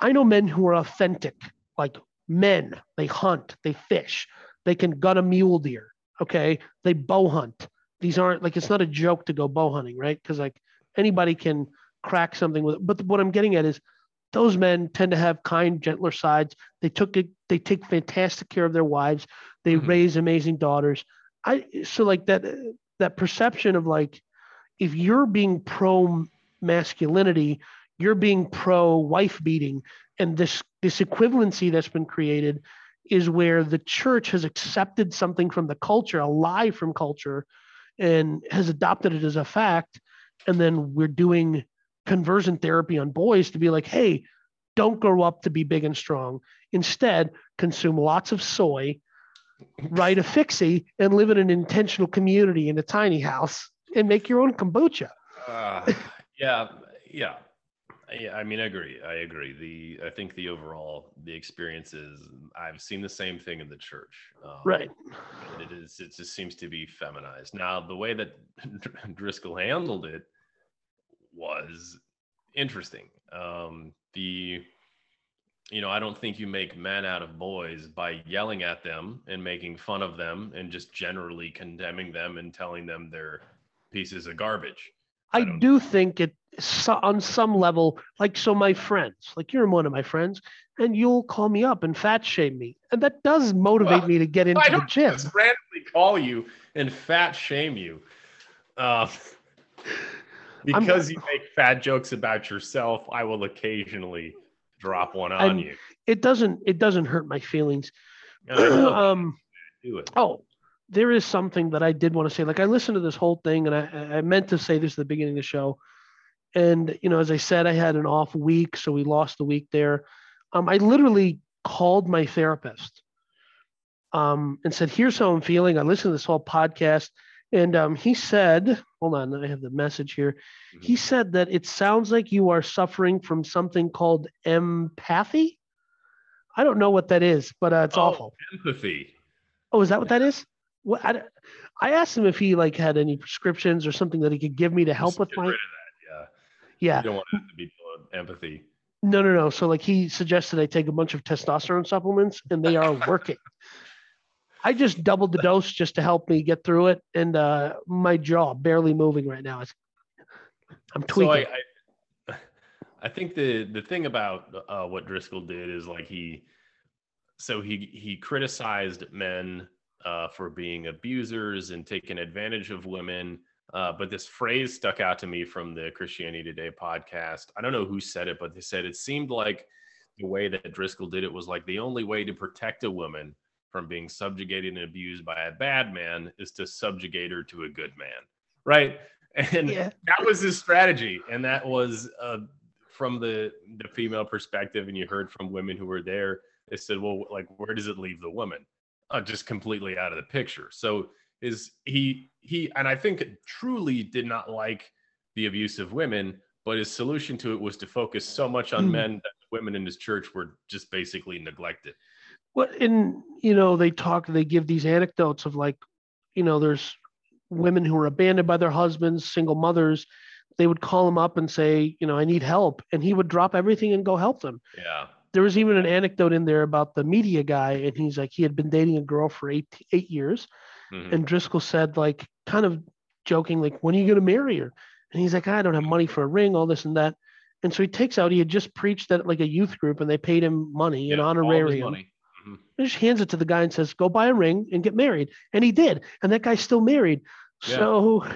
I know men who are authentic, like men. They hunt, they fish, they can gun a mule deer. Okay. They bow hunt. These aren't like, it's not a joke to go bow hunting, right? Because like anybody can crack something with it. But what I'm getting at is those men tend to have kind, gentler sides. They took it, they take fantastic care of their wives. They Mhm. raise amazing daughters. I so like that that perception of like if you're being pro masculinity, you're being pro wife beating, and this this equivalency that's been created is where the church has accepted something from the culture, a lie from culture, and has adopted it as a fact, and then we're doing conversion therapy on boys to be like, hey, don't grow up to be big and strong. Instead, consume lots of soy, write a fixie, and live in an intentional community in a tiny house and make your own kombucha. Uh, yeah, yeah. Yeah, I mean, I agree. I agree. The I think the overall the experience is I've seen the same thing in the church. Um, Right. It is. It just seems to be feminized. Now, the way that Driscoll handled it was interesting. Um, the, you know, I don't think you make men out of boys by yelling at them and making fun of them and just generally condemning them and telling them they're pieces of garbage. I, don't- do think it so, on some level, like so my friends, like you're one of my friends, and you'll call me up and fat shame me. And that does motivate Well, me to get into I the gym. just randomly call you and fat shame you. Uh, because you make fat jokes about yourself, I will occasionally drop one on And- you. It doesn't it doesn't hurt my feelings. Um do it. oh, there is something that I did want to say. Like I listened to this whole thing and I, I meant to say this at the beginning of the show. And you know, as I said, I had an off week, so we lost the week there. Um, I literally called my therapist um, and said, "Here's how I'm feeling." I listened to this whole podcast, and um, he said, "Hold on, I have the message here." He said that it sounds like you are suffering from something called empathy. I don't know what that is, but uh, it's Oh, awful. Empathy. Oh, is that what that is? What I, I asked him if he like had any prescriptions or something that he could give me to help Just with get my rid of that. yeah. Yeah. You don't want it to be full of empathy. No, no, no. So like he suggested I take a bunch of testosterone supplements and they are working. I just doubled the dose just to help me get through it. And uh, my jaw barely moving right now. It's, I'm tweaking. So I, I, I think the the thing about uh, what Driscoll did is like he, so he he criticized men uh, for being abusers and taking advantage of women. Uh, but this phrase stuck out to me from the Christianity Today podcast. I don't know who said it, but they said it seemed like the way that Driscoll did it was like the only way to protect a woman from being subjugated and abused by a bad man is to subjugate her to a good man, right? And Yeah. that was his strategy, and that was uh, from the the female perspective. And you heard from women who were there. They said, "Well, like, where does it leave the woman? Uh, just completely out of the picture." So is he he and I think truly did not like the abuse of women, but his solution to it was to focus so much on Hmm. men that women in his church were just basically neglected. What and you know they talk they give these anecdotes of like you know there's women who are abandoned by their husbands single mothers they would call him up and say you know i need help and he would drop everything and go help them Yeah. there was even an anecdote in there about the media guy and he's like he had been dating a girl for eight eight years Mhm. and driscoll said like kind of joking like when are you going to marry her and he's like i don't have money for a ring all this and that and so he takes out he had just preached at like a youth group and they paid him money an Yeah, all honorarium money. He just hands it to the guy and says, "Go buy a ring and get married." And he did, and that guy's still married. Yeah. So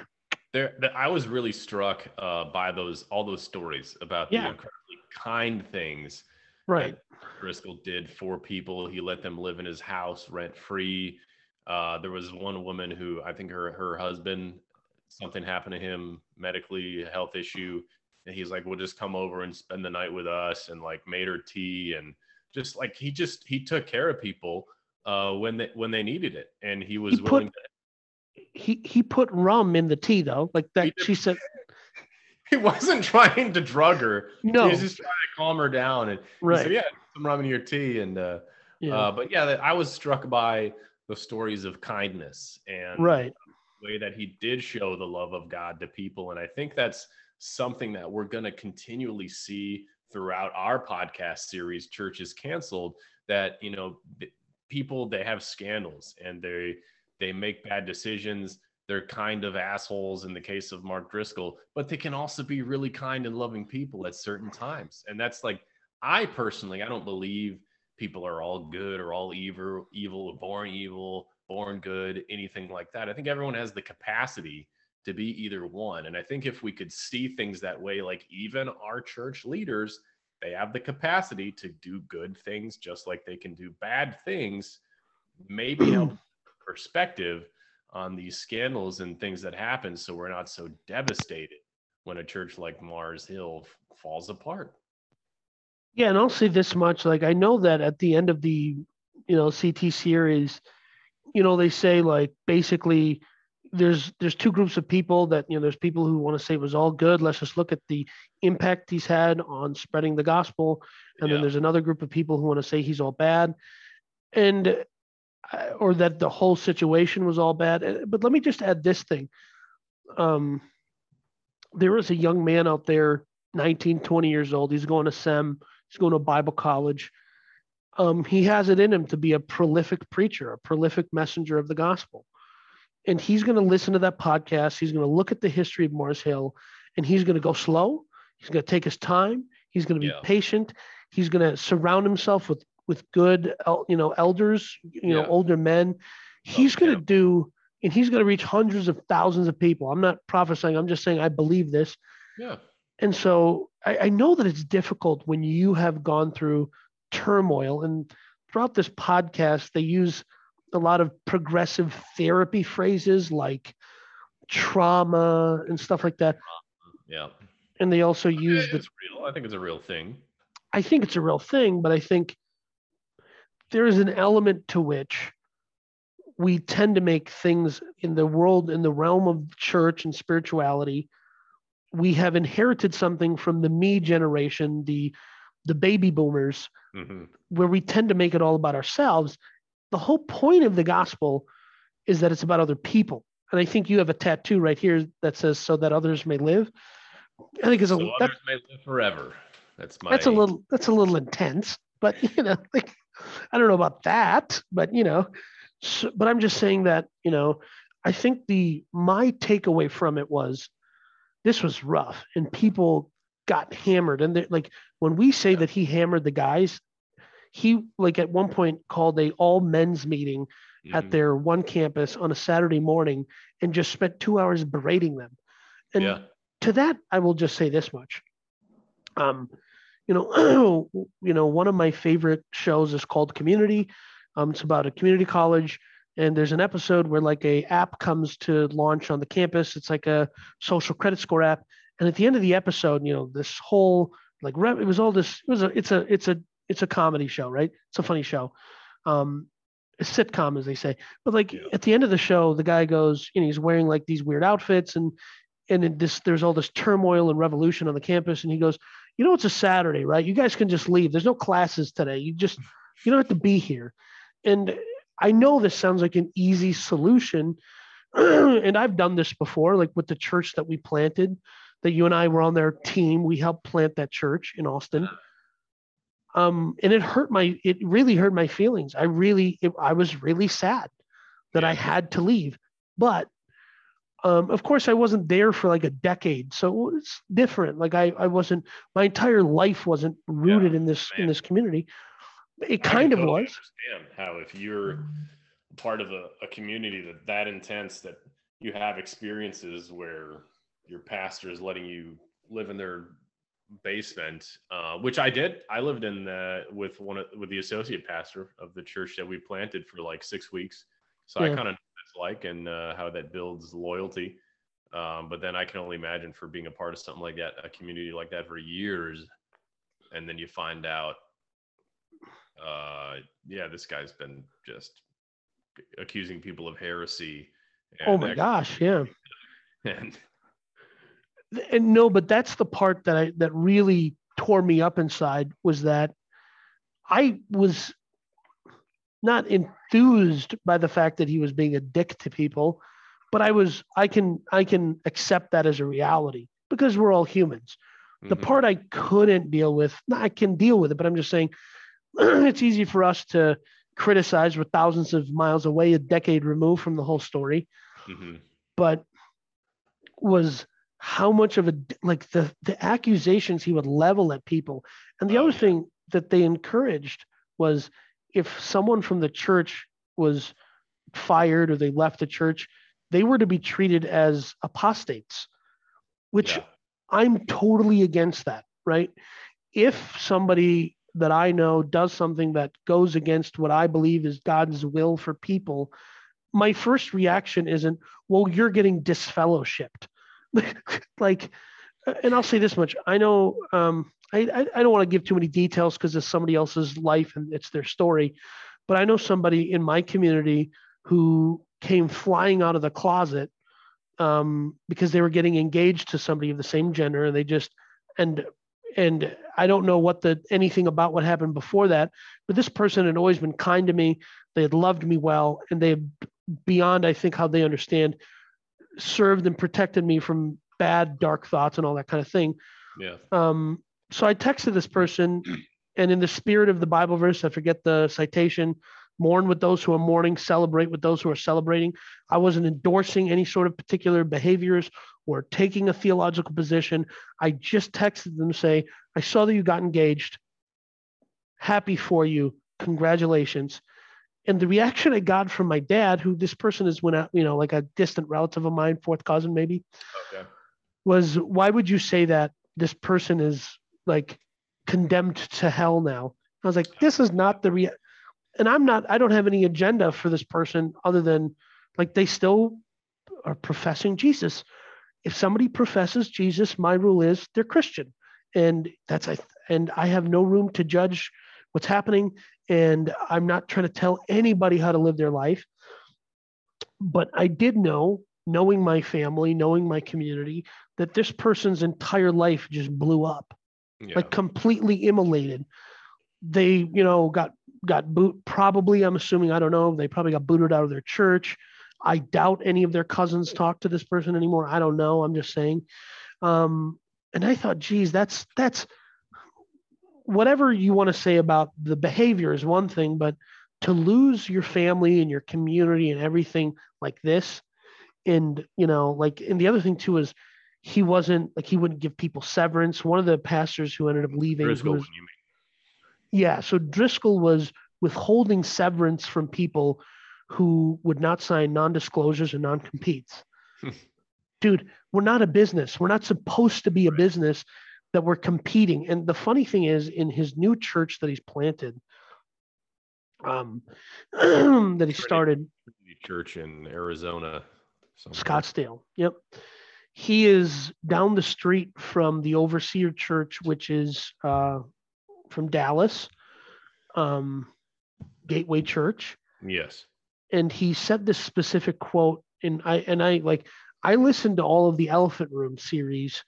There, I was really struck uh, by those all those stories about the incredibly kind things right, Driscoll did for people. He let them live in his house rent free. Uh, there was one woman who I think her her husband something happened to him medically, a health issue, and he's like, "Well, just come over and spend the night with us," and like made her tea and just like he just he took care of people uh, when they when they needed it, and he was put- willing. to, he he put rum in the tea though, like that. She said, he wasn't trying to drug her. "No, He was just trying to calm her down, and he right, said, "Yeah, some rum in your tea," and. Uh, yeah, Uh, but yeah, I was struck by the stories of kindness and right, the way that he did show the love of God to people. And I think that's something that we're going to continually see throughout our podcast series, Churches Canceled, that, you know, people, they have scandals and they, they make bad decisions. They're kind of assholes in the case of Mark Driscoll, but they can also be really kind and loving people at certain times. And that's like, I personally, I don't believe people are all good or all evil, evil, or born evil, born good, anything like that. I think everyone has the capacity to be either one. And I think if we could see things that way, like even our church leaders, they have the capacity to do good things just like they can do bad things, maybe help perspective on these scandals and things that happen so we're not so devastated when a church like Mars Hill f- falls apart. yeah." And I'll say this much: like I know that at the end of the you know CT series, you know they say like basically there's there's two groups of people that you know there's people who want to say it was all good. Let's just look at the impact he's had on spreading the gospel. And Yeah. then there's another group of people who want to say he's all bad. And or that the whole situation was all bad. But let me just add this thing. Um there is a young man out there 19 20 years old. He's going to sem he's going to bible college. Um, he has it in him to be a prolific preacher a prolific messenger of the gospel and he's going to listen to that podcast. He's going to look at the history of Mars Hill, and he's going to go slow. He's going to take his time. He's going to be Yeah. patient. He's going to surround himself with with good, you know, elders, you know, Yeah. older men. Oh, he's going yeah. to do, and he's going to reach hundreds of thousands of people. I'm not prophesying. I'm just saying I believe this. Yeah. And so I, I know that it's difficult when you have gone through turmoil. And throughout this podcast, they use a lot of progressive therapy phrases like trauma and stuff like that. Yeah. And they also use the It's real. I think it's a real thing. I think it's a real thing, but I think there is an element to which we tend to make things in the world, in the realm of church and spirituality. We have inherited something from the me generation, the the baby boomers, Mhm. where we tend to make it all about ourselves. The whole point of the gospel is that it's about other people. And I think you have a tattoo right here that says "so that others may live." I think it's a So that, others may live forever. That's my. that's a little that's a little intense but you know like i don't know about that but you know so, but i'm just saying that you know i think the my takeaway from it was this was rough and people got hammered and they're like when we say that he hammered the guys he like at one point called a all men's meeting at Mhm. their one campus on a saturday morning and just spent two hours berating them and yeah. to that i will just say this much um you know you know one of my favorite shows is called community Um, it's about a community college, and there's an episode where like a app comes to launch on the campus. It's like a social credit score app, and at the end of the episode, you know, this whole like it was all this. It was a it's a it's a it's a comedy show, right? It's a funny show. Um, a sitcom, as they say. But like yeah. at the end of the show, the guy goes, you know, he's wearing like these weird outfits, and and this there's all this turmoil and revolution on the campus, and he goes, you know, it's a Saturday, right? You guys can just leave. There's no classes today. You just you don't have to be here. And I know this sounds like an easy solution, and I've done this before, like with the church that we planted. That you and I were on their team. We helped plant that church in Austin um, and it hurt my it really hurt my feelings i really it, i was really sad that yeah. i had to leave but um, of course i wasn't there for like a decade so it's different like i i wasn't my entire life wasn't rooted yeah, in this man. in this community it kind of totally was understand how if you're part of a, a community that that intense that you have experiences where your pastor is letting you live in their basement, uh, which I did. I lived in the with one of, with the associate pastor of the church that we planted for like six weeks. So yeah. I kind of know what it's like and uh, how that builds loyalty. Um, but then I can only imagine for being a part of something like that, a community like that for years, and then you find out, uh, yeah, this guy's been just accusing people of heresy. oh my gosh, yeah. And and no, but that's the part that I that really tore me up inside was that I was not enthused by the fact that he was being a dick to people, but I was I can I can accept that as a reality because we're all humans. The mm-hmm. part I couldn't deal with, I can deal with it, but I'm just saying it's easy for us to criticize. We're thousands of miles away, a decade removed from the whole story. Mm-hmm. But was how much of a like the the accusations he would level at people. And the oh, other thing that they encouraged was if someone from the church was fired or they left the church they were to be treated as apostates which yeah. i'm totally against that right? If somebody that i know does something that goes against what i believe is god's will for people my first reaction isn't well you're getting disfellowshipped like, and I'll say this much: I know um, I, I don't want to give too many details because it's somebody else's life and it's their story, but I know somebody in my community who came flying out of the closet um, because they were getting engaged to somebody of the same gender, and they just and and I don't know what the anything about what happened before that, but this person had always been kind to me. They had loved me well, and they beyond I think how they understand served and protected me from bad dark thoughts and all that kind of thing. Yeah. Um so i texted this person and in the spirit of the bible verse i forget the citation mourn with those who are mourning celebrate with those who are celebrating. I wasn't endorsing any sort of particular behaviors or taking a theological position. I just texted them say i saw that you got engaged. Happy for you. Congratulations and the reaction I got from my dad, who this person is when I, you know, like a distant relative of mine, fourth cousin maybe, okay. was why would you say that this person is like condemned to hell now? I was like, this is not the real, and I'm not. I don't have any agenda for this person other than like they still are professing Jesus. If somebody professes Jesus, my rule is they're Christian, and that's I and I have no room to judge what's happening and I'm not trying to tell anybody how to live their life. But I did know, knowing my family, knowing my community, that this person's entire life just blew up, yeah. like completely immolated. They, you know, got got boot. Probably, I'm assuming. I don't know. They probably got booted out of their church. I doubt any of their cousins talk to this person anymore. I don't know. I'm just saying. Um, and I thought, geez, that's that's whatever you want to say about the behavior is one thing, but to lose your family and your community and everything like this, and you know, like, and the other thing too is he wasn't like he wouldn't give people severance. One of the pastors who ended up leaving, Driscoll, was, yeah, so Driscoll was withholding severance from people who would not sign non-disclosures and non-competes. Dude, we're not a business. We're not supposed to be a right. business that were competing. And the funny thing is, in his new church that he's planted, um, that he started. Church in Arizona, somewhere. Scottsdale. Yep. He is down the street from the Overseer Church, which is uh, from Dallas, um, Gateway Church. Yes. And he said this specific quote, and I and I like I listened to all of the Elephant Room series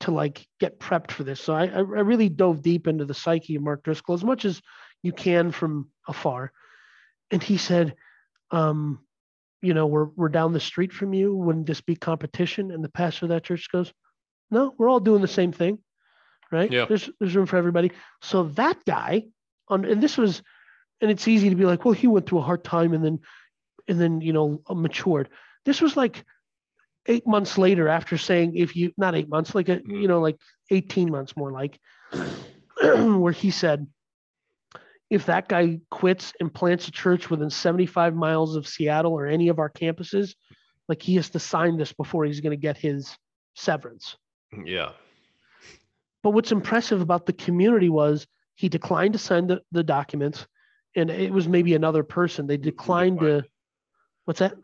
to like get prepped for this. So I, I really dove deep into the psyche of Mark Driscoll as much as you can from afar. And he said, um, you know, we're we're down the street from you. Wouldn't this be competition? And the pastor of that church goes, No, we're all doing the same thing. Right? Yeah. There's there's room for everybody. So that guy on and this was and it's easy to be like, well, he went through a hard time and then and then, you know, matured. This was like eight months later after saying if you not eight months, like a mm-hmm. you know, like 18 months more like where he said, if that guy quits and plants a church within 75 miles of Seattle or any of our campuses, like he has to sign this before he's going to get his severance. Yeah. But what's impressive about the community was he declined to sign the, the documents, and it was maybe another person. They declined, declined, to. What's that?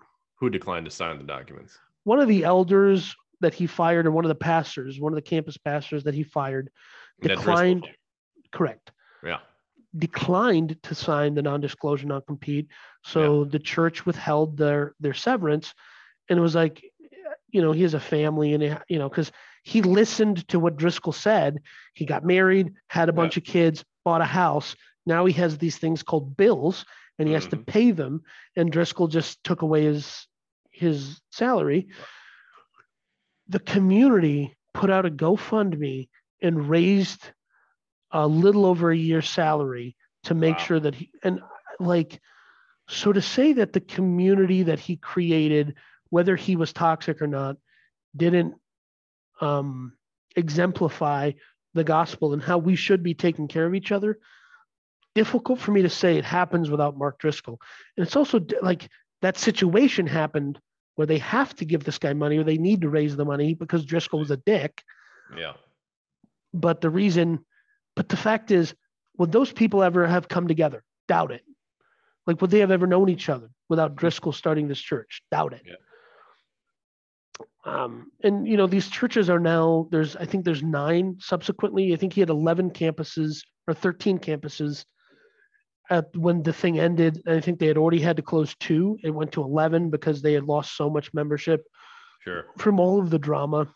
Who declined to sign the documents? One of the elders that he fired, or one of the pastors, one of the campus pastors that he fired, declined. Correct. Yeah declined to sign the non-disclosure non-compete so yeah. the church withheld their their severance and it was like you know he has a family and you know because he listened to what driscoll said he got married had a bunch yeah. of kids bought a house now he has these things called bills and he has mm-hmm. to pay them and driscoll just took away his his salary the community put out a gofundme and raised a little over a year's salary to make wow. sure that he and like so to say that the community that he created whether he was toxic or not didn't um, exemplify the gospel and how we should be taking care of each other difficult for me to say it happens without mark driscoll and it's also like that situation happened where they have to give this guy money or they need to raise the money because driscoll was a dick yeah but the reason but the fact is, would those people ever have come together? Doubt it. Like, would they have ever known each other without Driscoll starting this church? Doubt it. Yeah. Um, and you know, these churches are now there's I think there's nine subsequently. I think he had 11 campuses or 13 campuses at when the thing ended. I think they had already had to close two. It went to 11 because they had lost so much membership. Sure. From all of the drama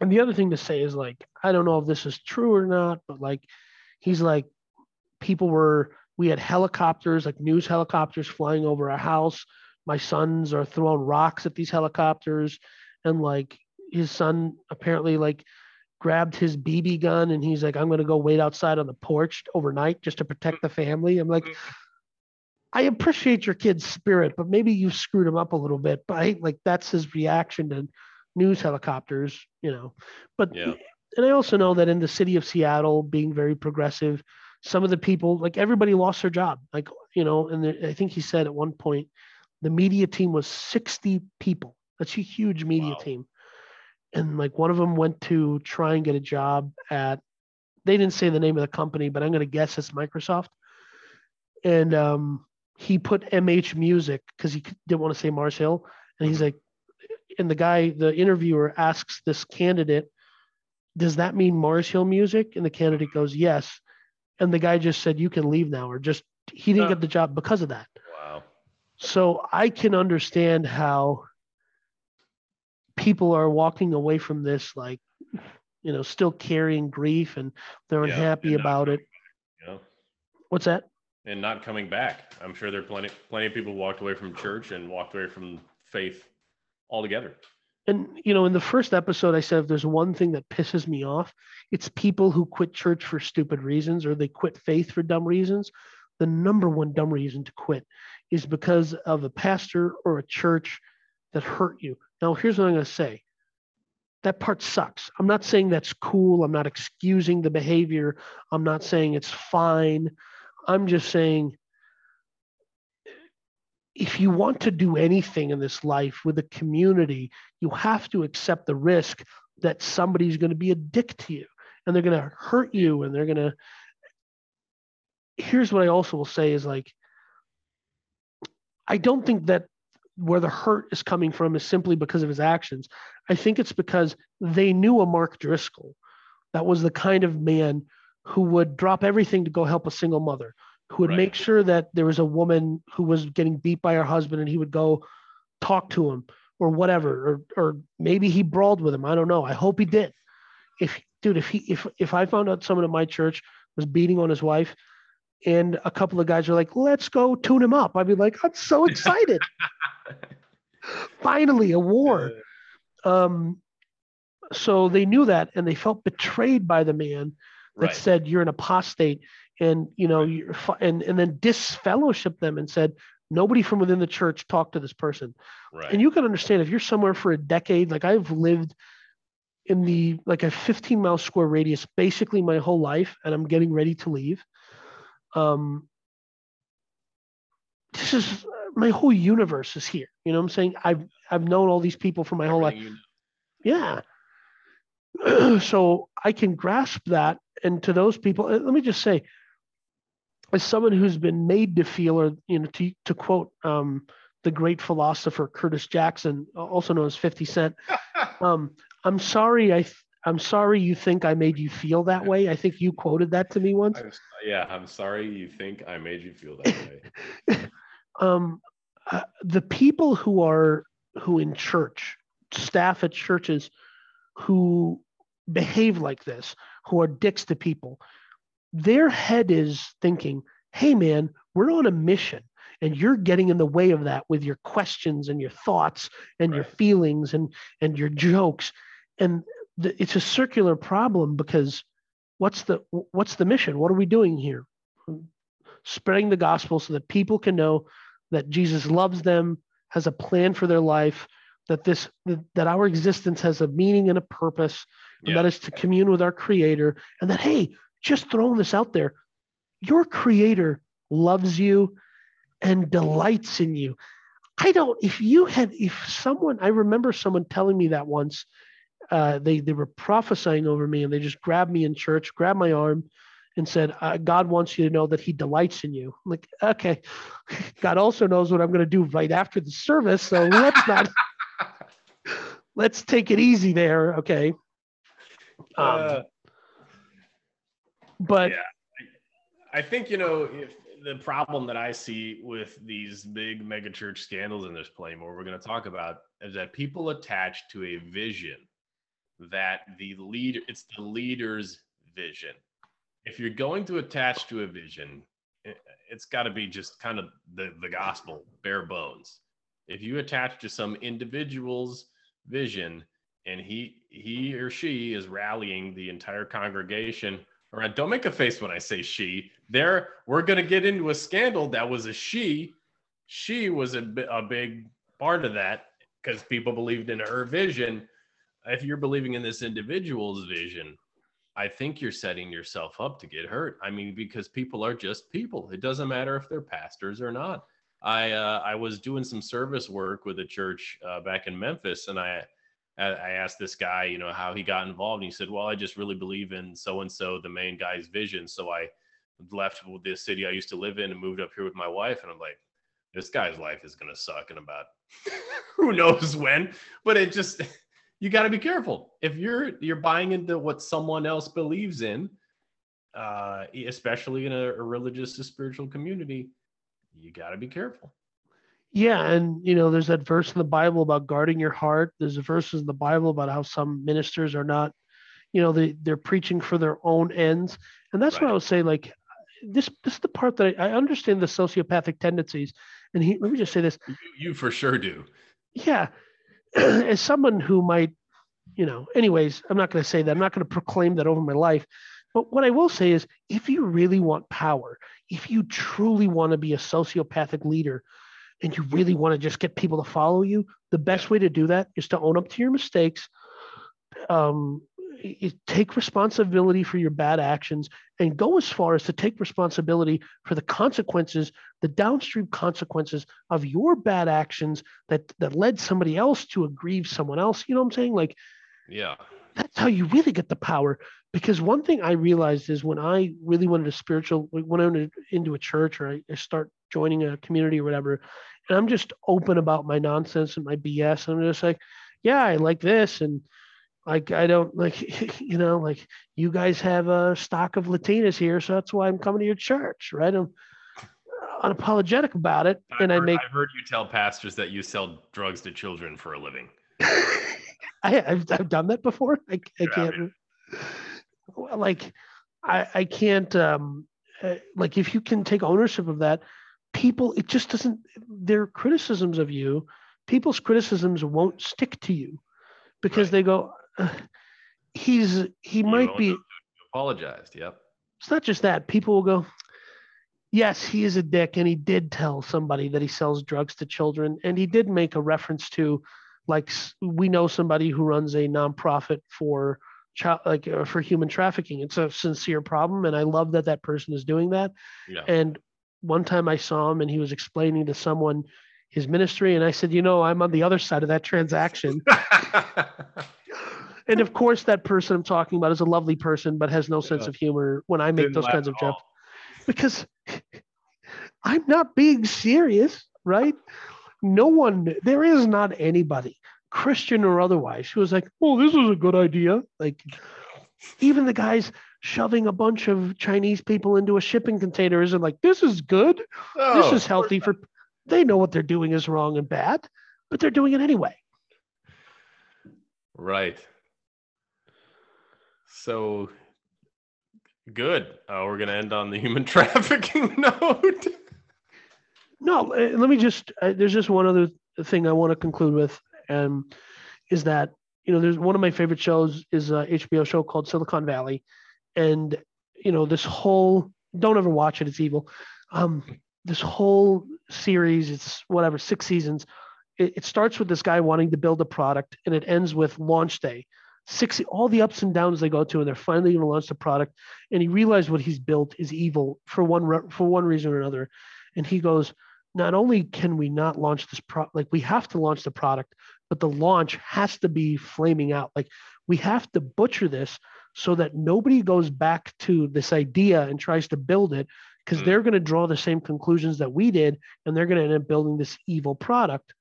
and the other thing to say is like i don't know if this is true or not but like he's like people were we had helicopters like news helicopters flying over our house my sons are throwing rocks at these helicopters and like his son apparently like grabbed his bb gun and he's like i'm going to go wait outside on the porch overnight just to protect the family i'm like i appreciate your kid's spirit but maybe you screwed him up a little bit but I, like that's his reaction to news helicopters, you know. But yeah. and I also know that in the city of Seattle, being very progressive, some of the people, like everybody, lost their job. Like you know, and the, I think he said at one point, the media team was 60 people. That's a huge media wow. team. And like one of them went to try and get a job at. They didn't say the name of the company, but I'm going to guess it's Microsoft. And um, he put MH Music because he didn't want to say Mars Hill, and he's like, and the guy, the interviewer asks this candidate, does that mean Mars Hill music? And the candidate goes, yes. And the guy just said, you can leave now, or just he didn't get the job because of that. Wow. So I can understand how people are walking away from this like, you know, still carrying grief and they're yeah, unhappy and about it. Yeah. What's that? And not coming back. I'm sure there are plenty plenty of people walked away from church and walked away from faith altogether. And you know, in the first episode, I said if there's one thing that pisses me off, it's people who quit church for stupid reasons or they quit faith for dumb reasons. The number one dumb reason to quit is because of a pastor or a church that hurt you. Now, here's what I'm going to say. That part sucks. I'm not saying that's cool. I'm not excusing the behavior. I'm not saying it's fine. I'm just saying if you want to do anything in this life with a community, you have to accept the risk that somebody's going to be a dick to you and they're going to hurt you and they're going to. Here's what I also will say is like, I don't think that where the hurt is coming from is simply because of his actions. I think it's because they knew a Mark Driscoll that was the kind of man who would drop everything to go help a single mother, who would Right. make sure that there was a woman who was getting beat by her husband and he would go talk to him or whatever, or or maybe he brawled with him. I don't know. I hope he did. If dude, if he if if I found out someone at my church was beating on his wife and a couple of guys are like, let's go tune him up, I'd be like, I'm so excited. Finally, a war. Um, so they knew that and they felt betrayed by the man that right. said you're an apostate and you know you're and and then disfellowship them and said nobody from within the church talked to this person right. and you can understand if you're somewhere for a decade like i've lived in the like a 15 mile square radius basically my whole life and i'm getting ready to leave um this is my whole universe is here. You know what i'm saying? I've i've known all these people for my whole life. Everything you know. yeah. So i can grasp that. And to those people uh, let me just say as someone who's been made to feel or you know to, to quote um, the great philosopher curtis jackson also known as 50 cent um, i'm sorry i i'm sorry you think i made you feel that way. I think you quoted that to me once. I'm, yeah, I'm sorry you think I made you feel that way. um, uh, the people who are who in church staff at churches who behave like this who are dicks to people their head is thinking hey man we're on a mission and you're getting in the way of that with your questions and your thoughts and your feelings and and your jokes. And the, it's a circular problem because what's the what's the mission what are we doing here spreading the gospel so that people can know that Jesus loves them, has a plan for their life, that this that our existence has a meaning and a purpose, and Yeah. that is to commune with our creator, and that hey, just throwing this out there, your creator loves you and delights in you. I don't if you had if someone I remember someone telling me that once uh, they they were prophesying over me and they just grabbed me in church, grabbed my arm, and said, uh, "God wants you to know that He delights in you." I'm like, okay, God also knows what I'm going to do right after the service, so let's not let's take it easy there, okay? Um, Uh, but yeah. I think you know if the problem that I see with these big mega church scandals, and there's plenty more we're going to talk about, is that people attach to a vision that the leader it's the leader's vision. If you're going to attach to a vision, it, it's got to be just kind of the the gospel, bare bones. If you attach to some individual's vision and he he or she is rallying the entire congregation around don't make a face when i say she there we're going to get into a scandal that was a she she was a, a big part of that because people believed in her vision if you're believing in this individual's vision i think you're setting yourself up to get hurt i mean because people are just people it doesn't matter if they're pastors or not i uh, i was doing some service work with a church uh, back in memphis and i I asked this guy, you know, how he got involved. And he said, Well, I just really believe in so and so, the main guy's vision. So I left the city I used to live in and moved up here with my wife. And I'm like, This guy's life is to suck in about who knows when. But it just, you got to be careful. If you're you're buying into what someone else believes in, uh, especially in a, a religious or spiritual community, you got to be careful. Yeah, and you know, there's that verse in the Bible about guarding your heart. There's a verses in the Bible about how some ministers are not, you know, they they're preaching for their own ends, and that's what I would say. Like this, this is the part that I, I understand the sociopathic tendencies. And he, let me just say this: You, you for sure do. yeah, as someone who might, you know, anyways, I'm not going to say that. I'm not going to proclaim that over my life. But what I will say is, if you really want power, if you truly want to be a sociopathic leader, and you really want to just get people to follow you, the best way to do that is to own up to your mistakes, um, take responsibility for your bad actions, and go as far as to take responsibility for the consequences, the downstream consequences of your bad actions that that led somebody else to aggrieve someone else. You know what I'm saying? Like Yeah. that's how you really get the power. Because one thing I realized is when I really went into spiritual, when I went into a church or I I start joining a community or whatever, and I'm just open about my nonsense and my BS. and I'm just like, yeah, I like this, and like I don't like, you know, like you guys have a stock of Latinas here, so that's why I'm coming to your church, right? I'm unapologetic about it, I've and I make. I've heard you tell pastors that you sell drugs to children for a living. I, I've, I've done that before. I, I can't like I I can't um uh, like if you can take ownership of that, people it just doesn't their criticisms of you, people's criticisms won't stick to you because Right. they go "Uh, he's he You might be up to it, you apologized. Yep. it's not just that people will go yes he is a dick and he did tell somebody that he sells drugs to children and he did make a reference to like we know somebody who runs a nonprofit for child like uh, for human trafficking it's a sincere problem and i love that that person is doing that Yeah. and one time i saw him and he was explaining to someone his ministry and i said you know i'm on the other side of that transaction and of course that person i'm talking about is a lovely person but has no sense Yeah. of humor when i make Didn't those kinds of jokes because I'm not being serious, right? No one, there is not anybody, Christian or otherwise, who was like, oh, this is a good idea. Like, even the guys shoving a bunch of Chinese people into a shipping container isn't like, this is good. No, this is healthy for, they know what they're doing is wrong and bad, but they're doing it anyway. Right. So good. Uh, we're gonna end on the human trafficking note. No, uh, let me just. Uh, there's just one other thing I want to conclude with, and is that you know there's one of my favorite shows is a HBO show called Silicon Valley, and you know this whole don't ever watch it. It's evil. Um, this whole series, it's whatever six seasons. It, it starts with this guy wanting to build a product, and it ends with launch day. Six all the ups and downs they go to, and they're finally going to launch the product. And he realized what he's built is evil for one for one reason or another, and he goes not only can we not launch this product like we have to launch the product but the launch has to be flaming out like we have to butcher this so that nobody goes back to this idea and tries to build it because Mm. they're going to draw the same conclusions that we did and they're going to end up building this evil product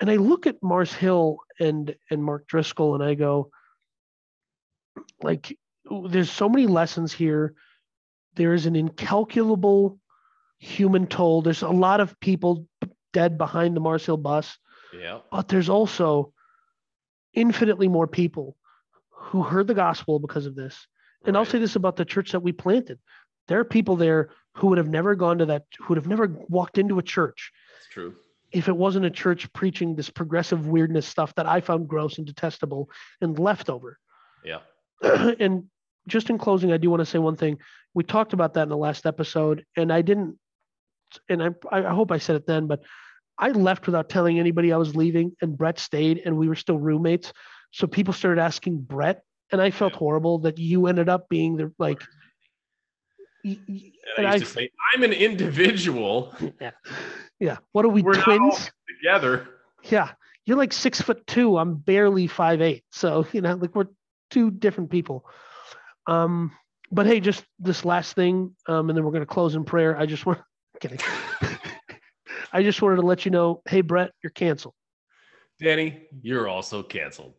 and i look at mars hill and and mark driscoll and i go like there's so many lessons here there is an incalculable human toll. There's a lot of people dead behind the Mars Hill bus, Yeah. but there's also infinitely more people who heard the gospel because of this. And I'll say this about the church that we planted. There are people there who would have never gone to that, who would have never walked into a church It's true. if it wasn't a church preaching this progressive weirdness stuff that I found gross and detestable and leftover. Yeah. and just in closing, I do want to say one thing. We talked about that in the last episode, and I didn't, and I, I hope I said it then, but I left without telling anybody I was leaving, and Brett stayed, and we were still roommates. So people started asking Brett, and I felt horrible that you ended up being the like. And I And used to say, I'm an individual yeah, yeah. What are we We're twins? together. Yeah, you're like six foot two. I'm barely five eight. So you know, like we're two different people. Um, but hey, just this last thing, um, and then we're gonna close in prayer. I just want kidding. I just wanted to let you know, hey Brett, you're canceled. Danny, you're also canceled.